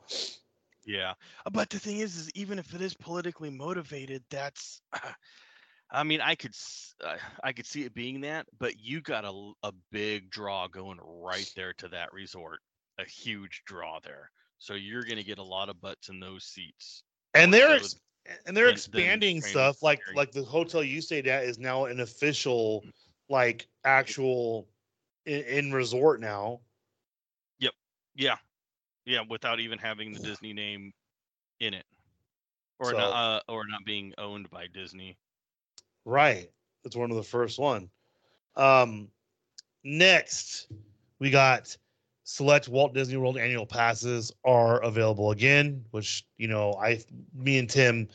Yeah, but the thing is, is even if it is politically motivated, that's. I mean, I could, uh, I could see it being that, but you got a a big draw going right there to that resort, a huge draw there. So you're going to get a lot of butts in those seats. And they're ex- and they're expanding stuff like like the hotel you stayed at is now an official mm. like actual in, in resort now yep yeah yeah without even having the disney name in it or so, not uh, or not being owned by disney right it's one of the first one um next we got select Walt Disney World annual passes are available again, which you know I, me and Tim,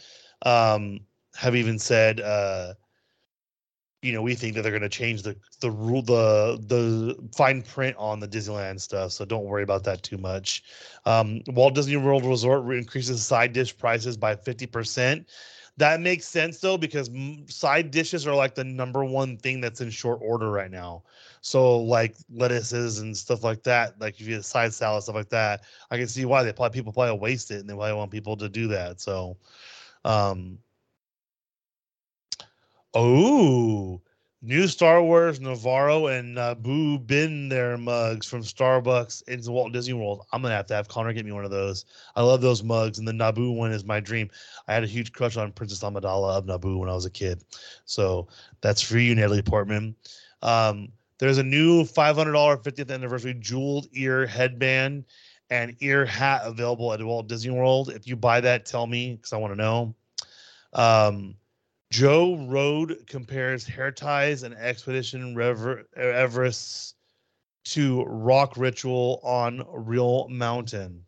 um, have even said, uh, you know, we think that they're going to change the the rule the the fine print on the Disneyland stuff, so don't worry about that too much. Um, Walt Disney World Resort increases side dish prices by fifty percent. That makes sense though because side dishes are like the number one thing that's in short order right now. So like lettuces and stuff like that, like if you have side salad stuff like that, I can see why they probably people probably waste it and they probably want people to do that. So, um, oh, new Star Wars Nevarro and Naboo Been There mugs from Starbucks into Walt Disney World. I'm gonna have to have Connor get me one of those. I love those mugs, and the Naboo one is my dream. I had a huge crush on Princess Amidala of Naboo when I was a kid, so that's for you, Natalie Portman. Um, there's a new $500 50th anniversary jeweled ear headband and ear hat available at Walt Disney World. If you buy that, tell me because I want to know. Um, Joe Rohde compares hair ties and Expedition Rever- Everest to rock ritual on Real Mountain.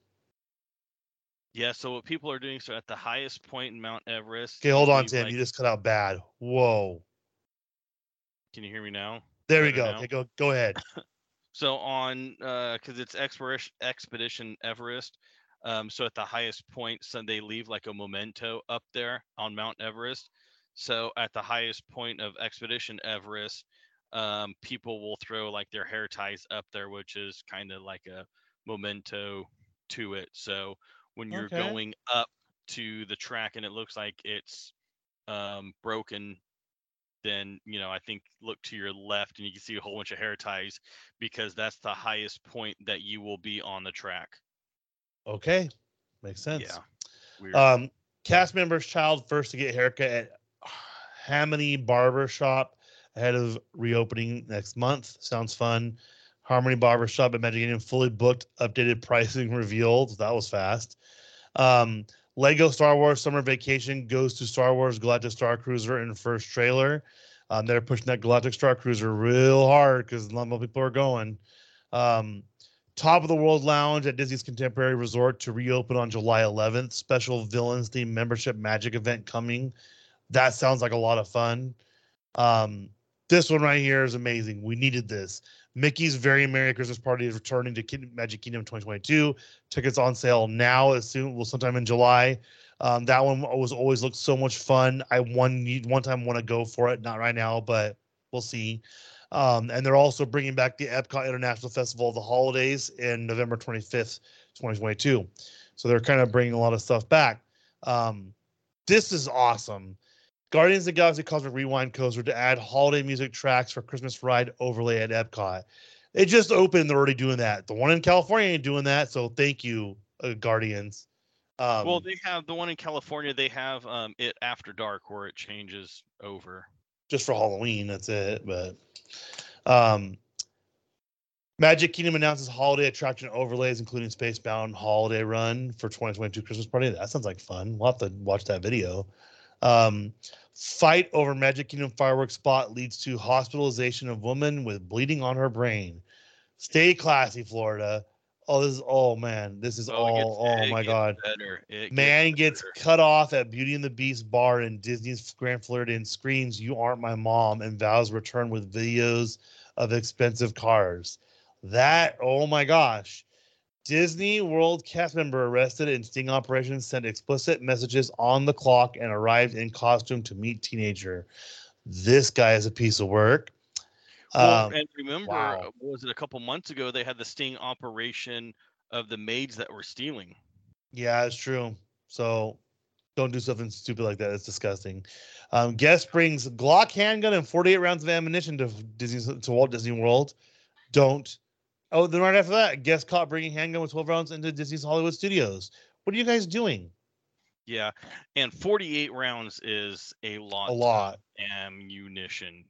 Yeah, so what people are doing so at the highest point in Mount Everest. Okay, hold on, Tim. Like... You just cut out bad. Whoa. Can you hear me now? There we go. Okay, go go ahead. so on uh because it's expedition expedition Everest. Um, so at the highest point, so they leave like a memento up there on Mount Everest. So at the highest point of expedition Everest, um, people will throw like their hair ties up there, which is kind of like a memento to it. So when you're okay. going up to the track and it looks like it's um, broken then you know I think look to your left and you can see a whole bunch of hair ties because that's the highest point that you will be on the track. Okay, makes sense. Yeah. Weird. Um, cast members' child first to get haircut at Harmony Barber Shop ahead of reopening next month. Sounds fun. Harmony Barbershop at Magic Kingdom fully booked, updated pricing revealed. That was fast. Um, Lego Star Wars Summer Vacation goes to Star Wars Galactic Star Cruiser in first trailer. Um, they're pushing that Galactic Star Cruiser real hard because a lot of people are going. Um, Top of the World Lounge at Disney's Contemporary Resort to reopen on July 11th. Special Villains Theme Membership Magic event coming. That sounds like a lot of fun. Um, this one right here is amazing. We needed this. Mickey's Very Merry Christmas Party is returning to Magic Kingdom 2022. Tickets on sale now, as soon well, sometime in July. Um, that one was always looked so much fun. I one one time want to go for it, not right now, but we'll see. Um, and they're also bringing back the Epcot International Festival of the Holidays in November 25th, 2022. So they're kind of bringing a lot of stuff back. Um, this is awesome. Guardians of the Galaxy Cosmic Rewind coaster to add holiday music tracks for Christmas ride overlay at Epcot. It just opened. They're already doing that. The one in California ain't doing that. So thank you, uh, Guardians. Um, well, they have the one in California. They have um, it after dark where it changes over. just for Halloween. That's it. But um, Magic Kingdom announces holiday attraction overlays, including Spacebound Holiday Run for 2022 Christmas Party. That sounds like fun. We'll have to watch that video. Um, fight over Magic Kingdom fireworks spot leads to hospitalization of woman with bleeding on her brain. Stay classy, Florida. Oh, this is oh man, this is Oh, all oh, gets- oh my god. Man gets better. cut off at Beauty and the Beast bar in Disney's Grand Floridian, screams, You aren't my mom, and vows return with videos of expensive cars. That, oh my gosh. Disney World cast member arrested in sting operation sent explicit messages on the clock and arrived in costume to meet teenager. This guy is a piece of work. Well, Um, and remember, wow. uh, was it a couple months ago they had the sting operation of the maids that were stealing? Yeah, it's true. So don't do something stupid like that. It's disgusting. Um, guest brings Glock handgun and 48 rounds of ammunition to Disney to Walt Disney World. Don't. Oh, then right after that, guest caught bringing handgun with 12 rounds into Disney's Hollywood Studios. What are you guys doing? Yeah, and 48 rounds is a lot. A lot. of ammunition.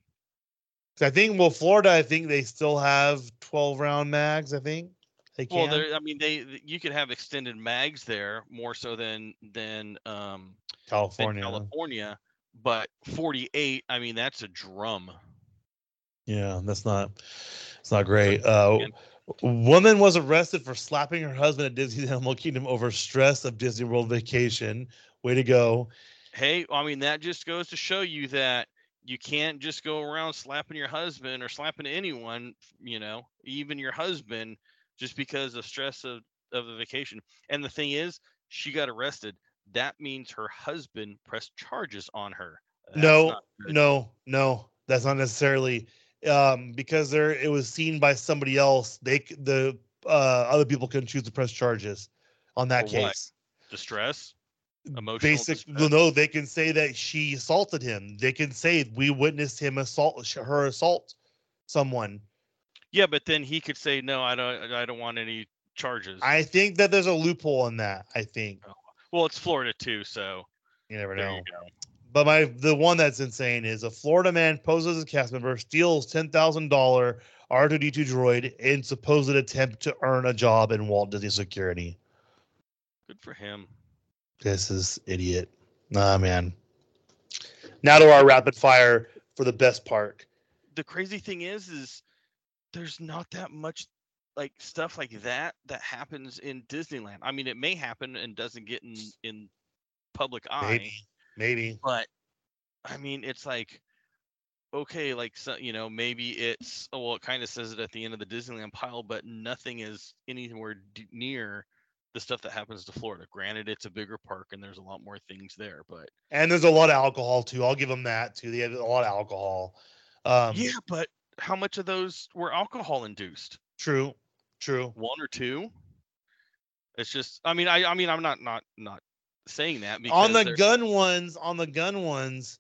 I think, well, Florida, I think they still have 12 round mags. I think they Well, can. there. I mean, they you could have extended mags there more so than than um than California. California, but 48. I mean, that's a drum. Yeah, that's not. It's not great. Uh. Woman was arrested for slapping her husband at Disney Animal Kingdom over stress of Disney World vacation. Way to go! Hey, I mean, that just goes to show you that you can't just go around slapping your husband or slapping anyone, you know, even your husband, just because of stress of, of the vacation. And the thing is, she got arrested. That means her husband pressed charges on her. That's No. No, no, that's not necessarily um, because there it was seen by somebody else. They the uh, other people can choose to press charges on that For what? case. Distress? Emotional Basic, distress? no, they can say that she assaulted him. They can say we witnessed him assault her assault someone. Yeah, but then he could say, no, I don't, I don't want any charges. I think that there's a loophole in that. I think well, it's Florida too, so you never know. you. But my the one that's insane is a Florida man poses as a cast member, steals ten thousand dollar R2D2 droid in supposed attempt to earn a job in Walt Disney Security. Good for him. This is idiot. Nah, man. Now to our rapid fire for the best park. the crazy thing is is there's not that much like stuff like that that happens in Disneyland. I mean, it may happen and doesn't get in in public eye, Maybe, maybe. but I mean, it's like okay, like so, you know, maybe it's oh, well, it kind of says it at the end of the Disneyland pile, but nothing is anywhere d- near the stuff that happens to Florida. Granted, it's a bigger park and there's a lot more things there, but And there's a lot of alcohol too. I'll give them that too. They have a lot of alcohol. Um, yeah, but how much of those were alcohol induced? True. True. one or two. It's just, I mean, I, I mean, I'm not, not, not saying that because on the gun ones on the gun ones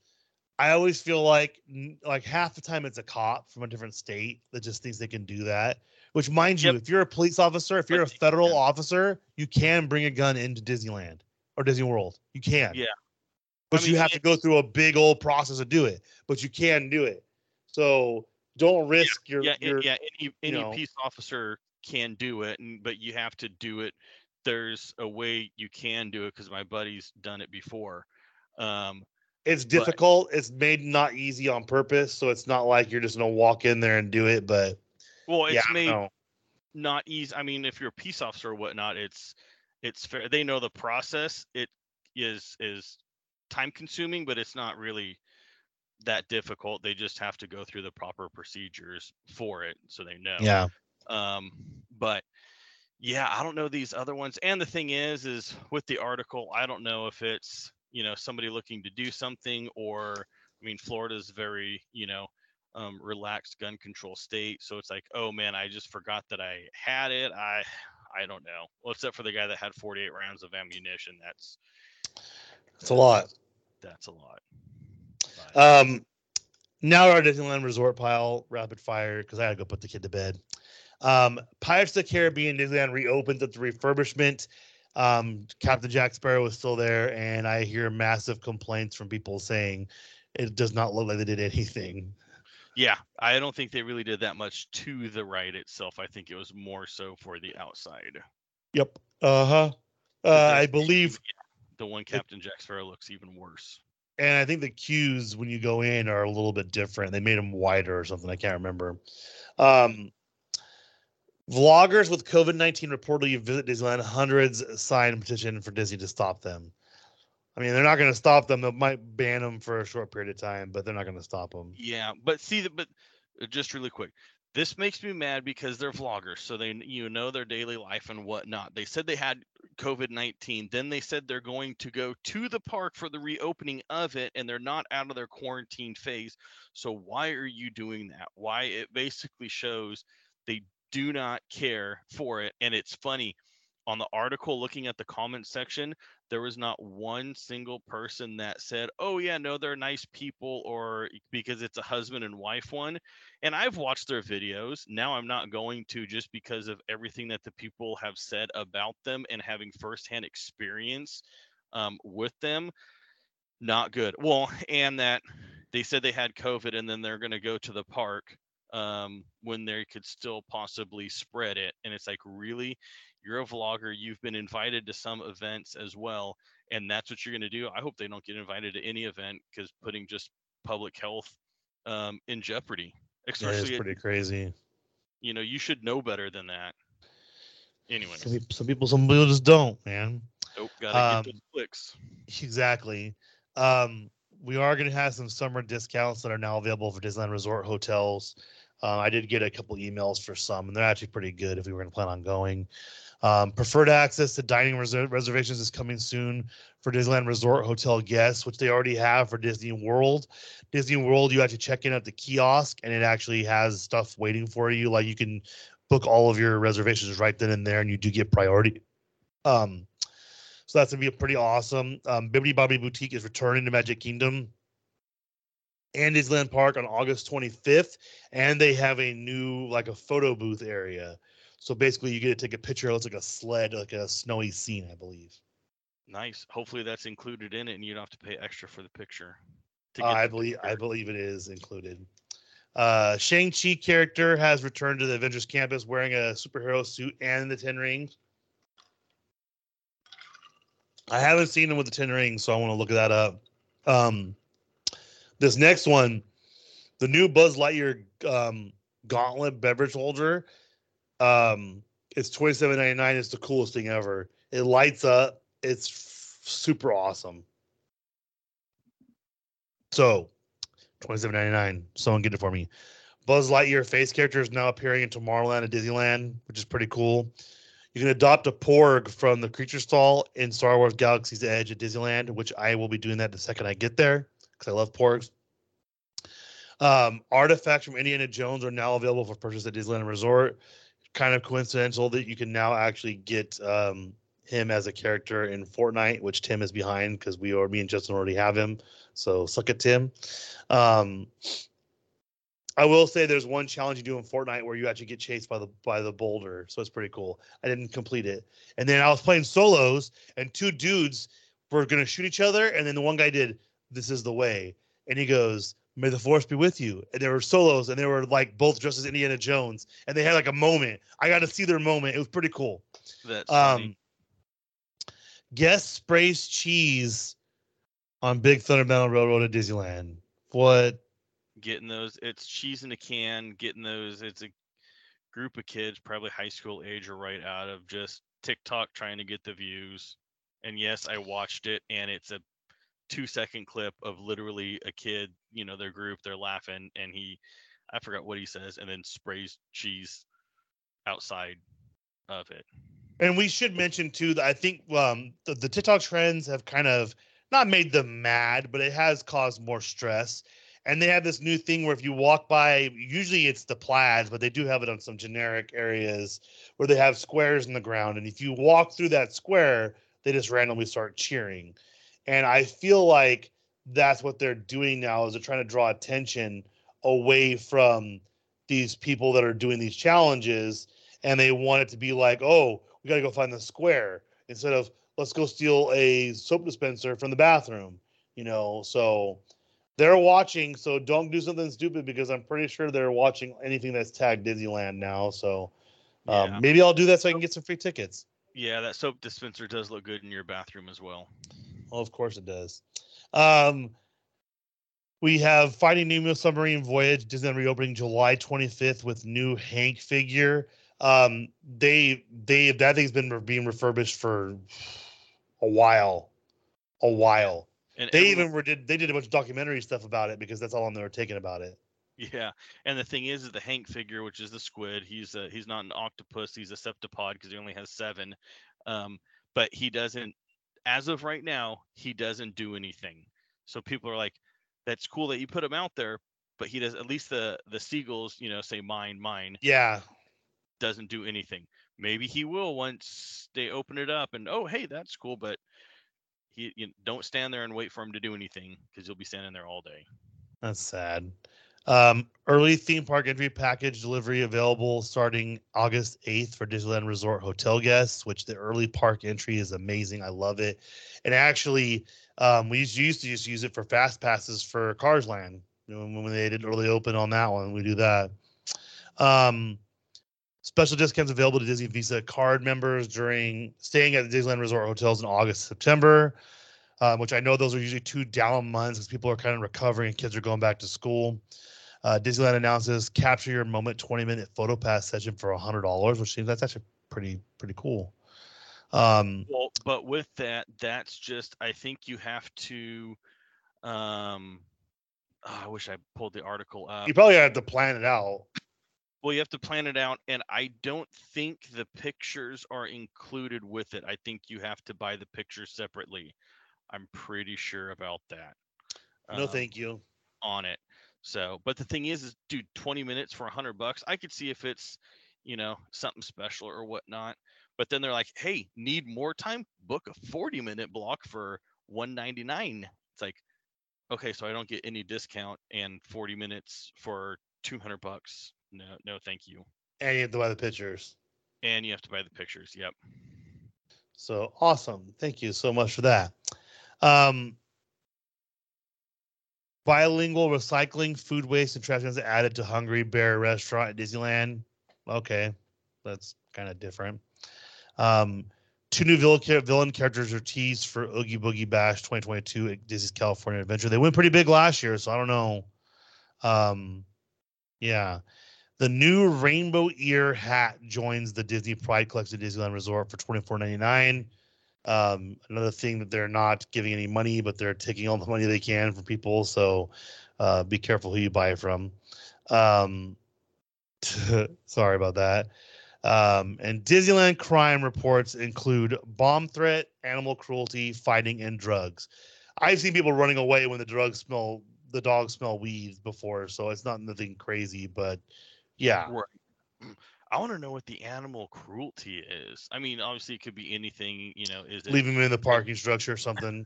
i always feel like like half the time it's a cop from a different state that just thinks they can do that which mind you if you're a police officer if you're a federal can. officer you can bring a gun into disneyland or disney world you can Yeah. but I you have to go through a big old process to do it but you can do it so don't risk your, yeah, your yeah, any any know. peace officer can do it, and but you have to do it. There's a way you can do it because my buddy's done it before. Um, it's but- difficult it's made not easy on purpose so it's not like you're just gonna walk in there and do it but well, it's yeah made not easy. I mean, if you're a peace officer or whatnot, it's it's fair. They know the process. It is is time consuming, but it's not really that difficult. They just have to go through the proper procedures for it, so they know. yeah Um, but yeah, I don't know these other ones. And the thing is, is with the article, I don't know if it's you know somebody looking to do something or I mean, Florida's very you know um, relaxed gun control state, so it's like, oh man, I just forgot that I had it. I I don't know. Well, except for the guy that had 48 rounds of ammunition, that's it's a lot that's a lot. But- Um, now our Disneyland Resort pile rapid fire because I gotta go put the kid to bed. Um, Pirates of the Caribbean Disneyland reopens at the refurbishment. Um, Captain Jack Sparrow is still there, and I hear massive complaints from people saying it does not look like they did anything. Yeah, I don't think they really did that much to the ride itself. I think it was more so for the outside. Yep. Uh-huh. Uh I believe the one Captain it, Jack Sparrow looks even worse. And I think the queues when you go in are a little bit different. They made them wider or something. I can't remember. Um, vloggers with COVID 19 reportedly visit Disneyland. Hundreds sign petition for Disney to stop them. I mean, they're not going to stop them. They might ban them for a short period of time, but they're not going to stop them. Yeah, but see, but uh, just really quick, this makes me mad because they're vloggers, so they you know their daily life and whatnot. They said they had COVID nineteen, then they said they're going to go to the park for the reopening of it, and they're not out of their quarantine phase. So why are you doing that? Why it basically shows they do not care for it, and it's funny on the article looking at the comment section there was not one single person that said oh yeah no they're nice people or because it's a husband and wife one and i've watched their videos. Now i'm not going to just because of everything that the people have said about them and having firsthand experience um, with them not good. Well and that they said they had covid and then they're going to go to the park um, when they could still possibly spread it and it's like really? You're a vlogger you've been invited to some events as well and that's what you're going to do? I hope they don't get invited to any event because putting just public health um, in jeopardy especially yeah, pretty at, crazy. you know you should know better than that. Anyway some, some, people some people just don't man. Nope gotta um, get those clicks. exactly. Um, we are going to have some summer discounts that are now available for disneyland resort hotels uh, I did get a couple emails for some, and they're actually pretty good if we were going to plan on going. Um, preferred access to dining res- reservations is coming soon for Disneyland Resort hotel guests, which they already have for Disney World. Disney World, you to check in at the kiosk, and it actually has stuff waiting for you. Like you can book all of your reservations right then and there, and you do get priority. Um, so that's gonna be pretty awesome. Um, Bibbidi Boutique is returning to Magic Kingdom and Disneyland Park on August 25th, and they have a new like a photo booth area. So basically, you get to take a picture. It looks like a sled, like a snowy scene, I believe. Nice. Hopefully, that's included in it, and you don't have to pay extra for the picture. Uh, I believe picture. I believe it is included. Uh, Shang Chi character has returned to the Avengers campus wearing a superhero suit and the Ten Rings. I haven't seen him with the Ten Rings, so I want to look that up. Um, this next one, the new Buzz Lightyear um, Gauntlet beverage holder um, it's twenty seven ninety nine. It's the coolest thing ever. It lights up. It's f- super awesome. So, twenty seven ninety nine. Someone get it for me. Buzz Lightyear face character is now appearing in Tomorrowland at Disneyland, which is pretty cool. You can adopt a Porg from the creature stall in Star Wars Galaxy's Edge at Disneyland, which I will be doing that the second I get there because I love Porgs. Um, artifacts from Indiana Jones are now available for purchase at Disneyland Resort kind of coincidental that you can now actually get um, him as a character in Fortnite, which Tim is behind because we or me and Justin already have him. So suck it, Tim. Um, I will say there's one challenge you do in Fortnite where you actually get chased by the by the boulder, so it's pretty cool. I didn't complete it, and then I was playing solos, and two dudes were gonna shoot each other, and then the one guy did, "This is the way," and he goes, May the force be with you. And there were solos, and they were like both dressed as Indiana Jones, and they had like a moment. I got to see their moment. It was pretty cool. That's um, guest sprays cheese on Big Thunder Mountain Railroad at Disneyland. What? Getting those, it's cheese in a can. Getting those, it's a group of kids, probably high school age or right out of just TikTok trying to get the views. And yes, I watched it, and it's a two second clip of literally a kid, you know, their group, they're laughing, and he, I forgot what he says, and then sprays cheese outside of it. And we should mention too that I think um, the, the TikTok trends have kind of not made them mad, but it has caused more stress. And they have this new thing where if you walk by, usually it's the plaids, but they do have it on some generic areas where they have squares in the ground. And if you walk through that square, they just randomly start cheering. And I feel like that's what they're doing now is they're trying to draw attention away from these people that are doing these challenges and they want it to be like, oh, we got to go find the square. instead of let's go steal a soap dispenser from the bathroom. You know, so they're watching. So don't do something stupid because I'm pretty sure they're watching anything that's tagged Disneyland now. So um, yeah. maybe I'll do that so I can get some free tickets. Yeah, that soap dispenser does look good in your bathroom as well. Well, of course it does. Um, we have Finding Nemo Submarine Voyage Disneyland reopening July 25th with new Hank figure. Um, they they that thing's been being refurbished for a while, a while. And they even were did they did a bunch of documentary stuff about it because that's all on they were taking about it. Yeah, and the thing is, is the Hank figure, which is the squid. He's a, he's not an octopus. He's a septipod because he only has seven. Um, but he doesn't, as of right now, he doesn't do anything. So people are like, "That's cool that you put him out there," but he does. At least the the seagulls, you know, say mine, mine. Yeah. Doesn't do anything. Maybe he will once they open it up and oh hey that's cool, but he you don't stand there and wait for him to do anything because you'll be standing there all day. That's sad. Um, early theme park entry package delivery available starting August 8th for Disneyland Resort hotel guests, which the early park entry is amazing. I love it. And actually, um, we used, to just use it for fast passes for Cars Land. When they didn't really open on that one, we do that. Um, special discounts available to Disney Visa card members during staying at the Disneyland Resort hotels in August, September um, which I know those are usually two down months because people are kind of recovering and kids are going back to school. Uh, Disneyland announces capture your moment 20 minute photo pass session for $100, which seems that's actually pretty pretty cool. Um, well, but with that, that's just I think you have to. Um, oh, I wish I pulled the article up. You probably have to plan it out. Well, you have to plan it out, and I don't think the pictures are included with it. I think you have to buy the pictures separately. I'm pretty sure about that. No, um, thank you. On it. So, but the thing is, is dude, 20 minutes for a hundred bucks. I could see if it's, you know, something special or whatnot. But then they're like, hey, need more time? Book a 40 minute block for 199. It's like, okay, so I don't get any discount and 40 minutes for 200 bucks. No, no, thank you. And you have to buy the pictures. And you have to buy the pictures. Yep. So awesome. Thank you so much for that. Um, bilingual recycling, food waste, and trash cans added to Hungry Bear Restaurant at Disneyland. Okay, that's kind of different. Um, two new villain characters are teased for Oogie Boogie Bash 2022 at Disney's California Adventure. They went pretty big last year, so I don't know. Um, yeah. The new rainbow ear hat joins the Disney Pride Collection Disneyland Resort for twenty four ninety nine. Um, another thing that they're not giving any money, but they're taking all the money they can from people. So uh, be careful who you buy from. Um, sorry about that. Um, and Disneyland crime reports include bomb threat, animal cruelty, fighting, and drugs. I've seen people running away when the drugs smell, the dogs smell weeds before, so it's not nothing crazy, but yeah. Right. I want to know what the animal cruelty is. I mean, obviously, it could be anything. You know, is it leave them in the parking structure or something?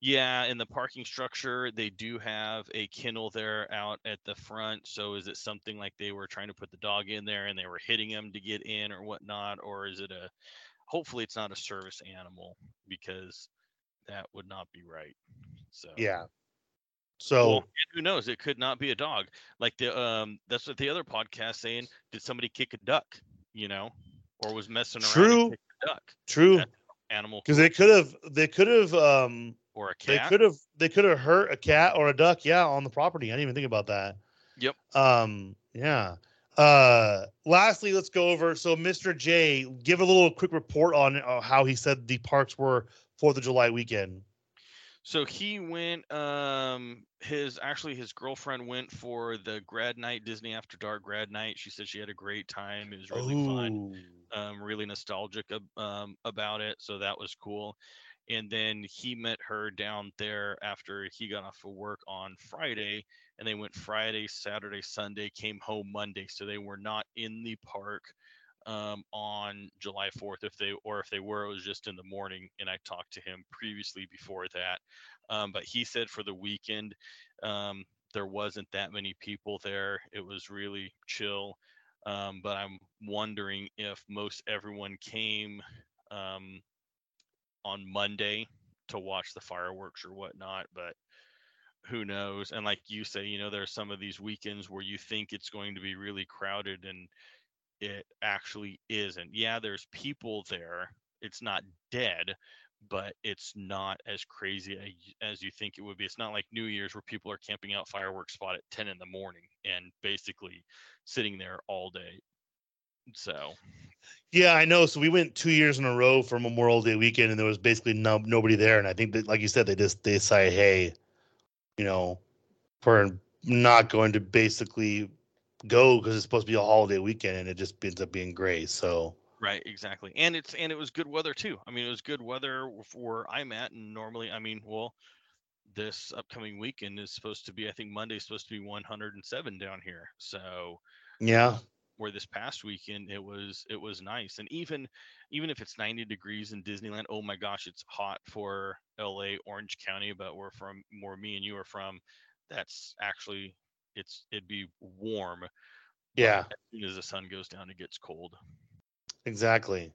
Yeah, in the parking structure, they do have a kennel there out at the front. So, is it something like they were trying to put the dog in there and they were hitting him to get in or whatnot, or is it a? Hopefully, it's not a service animal because that would not be right. So yeah, so well, who knows? It could not be a dog. Like the um, that's what the other podcast saying. Did somebody kick a duck? You know, or was messing around? True. duck. True. That's animal. Because they could have. They could have. Um, or a cat. They could have. They could have hurt a cat or a duck. Yeah, on the property. I didn't even think about that. Yep. Um. Yeah. Uh. Lastly, let's go over. So, Mr. J, give a little quick report on uh, how he said the parks were Fourth of July weekend. So he went. Um, his actually his girlfriend went for the grad night, Disney After Dark grad night. She said she had a great time. It was really Ooh. fun. Um, really nostalgic um, about it. So that was cool. And then he met her down there after he got off of work on Friday, and they went Friday, Saturday, Sunday, came home Monday. So they were not in the park um, on July 4th. If they or if they were, it was just in the morning. And I talked to him previously before that. Um, but he said for the weekend, um, there wasn't that many people there. It was really chill. Um, but I'm wondering if most everyone came um, on Monday to watch the fireworks or whatnot, but who knows? And like you say, you know, there are some of these weekends where you think it's going to be really crowded and it actually isn't. Yeah, there's people there. It's not dead, but it's not as crazy as you think it would be. It's not like New Year's where people are camping out fireworks spot at 10 in the morning and basically sitting there all day. So, yeah, I know. So we went two years in a row for Memorial Day weekend, and there was basically no nobody there. And I think that, like you said, they just they say, hey, you know, we're not going to basically go because it's supposed to be a holiday weekend, and it just ends up being gray. So. Right, exactly, and it's and it was good weather too. I mean, it was good weather for I'm at, and normally, I mean, well, this upcoming weekend is supposed to be, I think Monday's supposed to be 107 down here. So, yeah, where this past weekend it was it was nice and even even if it's 90 degrees in disneyland oh my gosh it's hot for la orange county but we're from where me and you are from that's actually it's it'd be warm yeah as soon as the sun goes down it gets cold exactly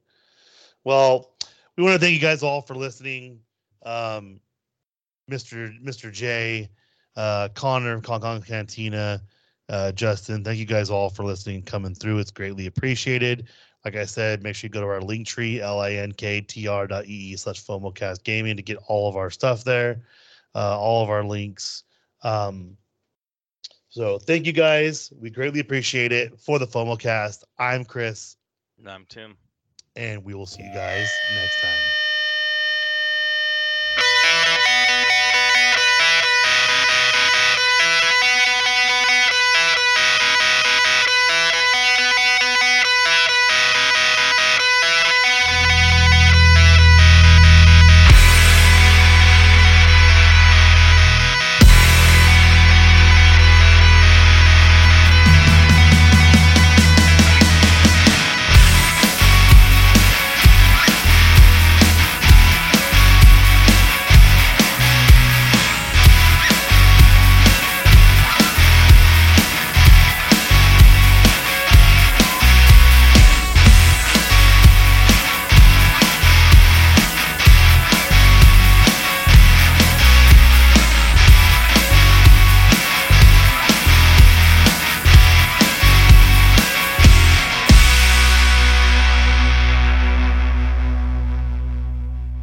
well we want to thank you guys all for listening um mr mr j uh connor Kong Kong cantina uh, Justin. Thank you guys all for listening, coming through. It's greatly appreciated. Like I said, make sure you go to our link tree, L-I-N-K-T-R dot E-E slash FOMOcast gaming to get all of our stuff there, uh, all of our links. Um, so thank you guys. We greatly appreciate it for the FOMOcast. I'm Chris. And I'm Tim. And we will see you guys next time.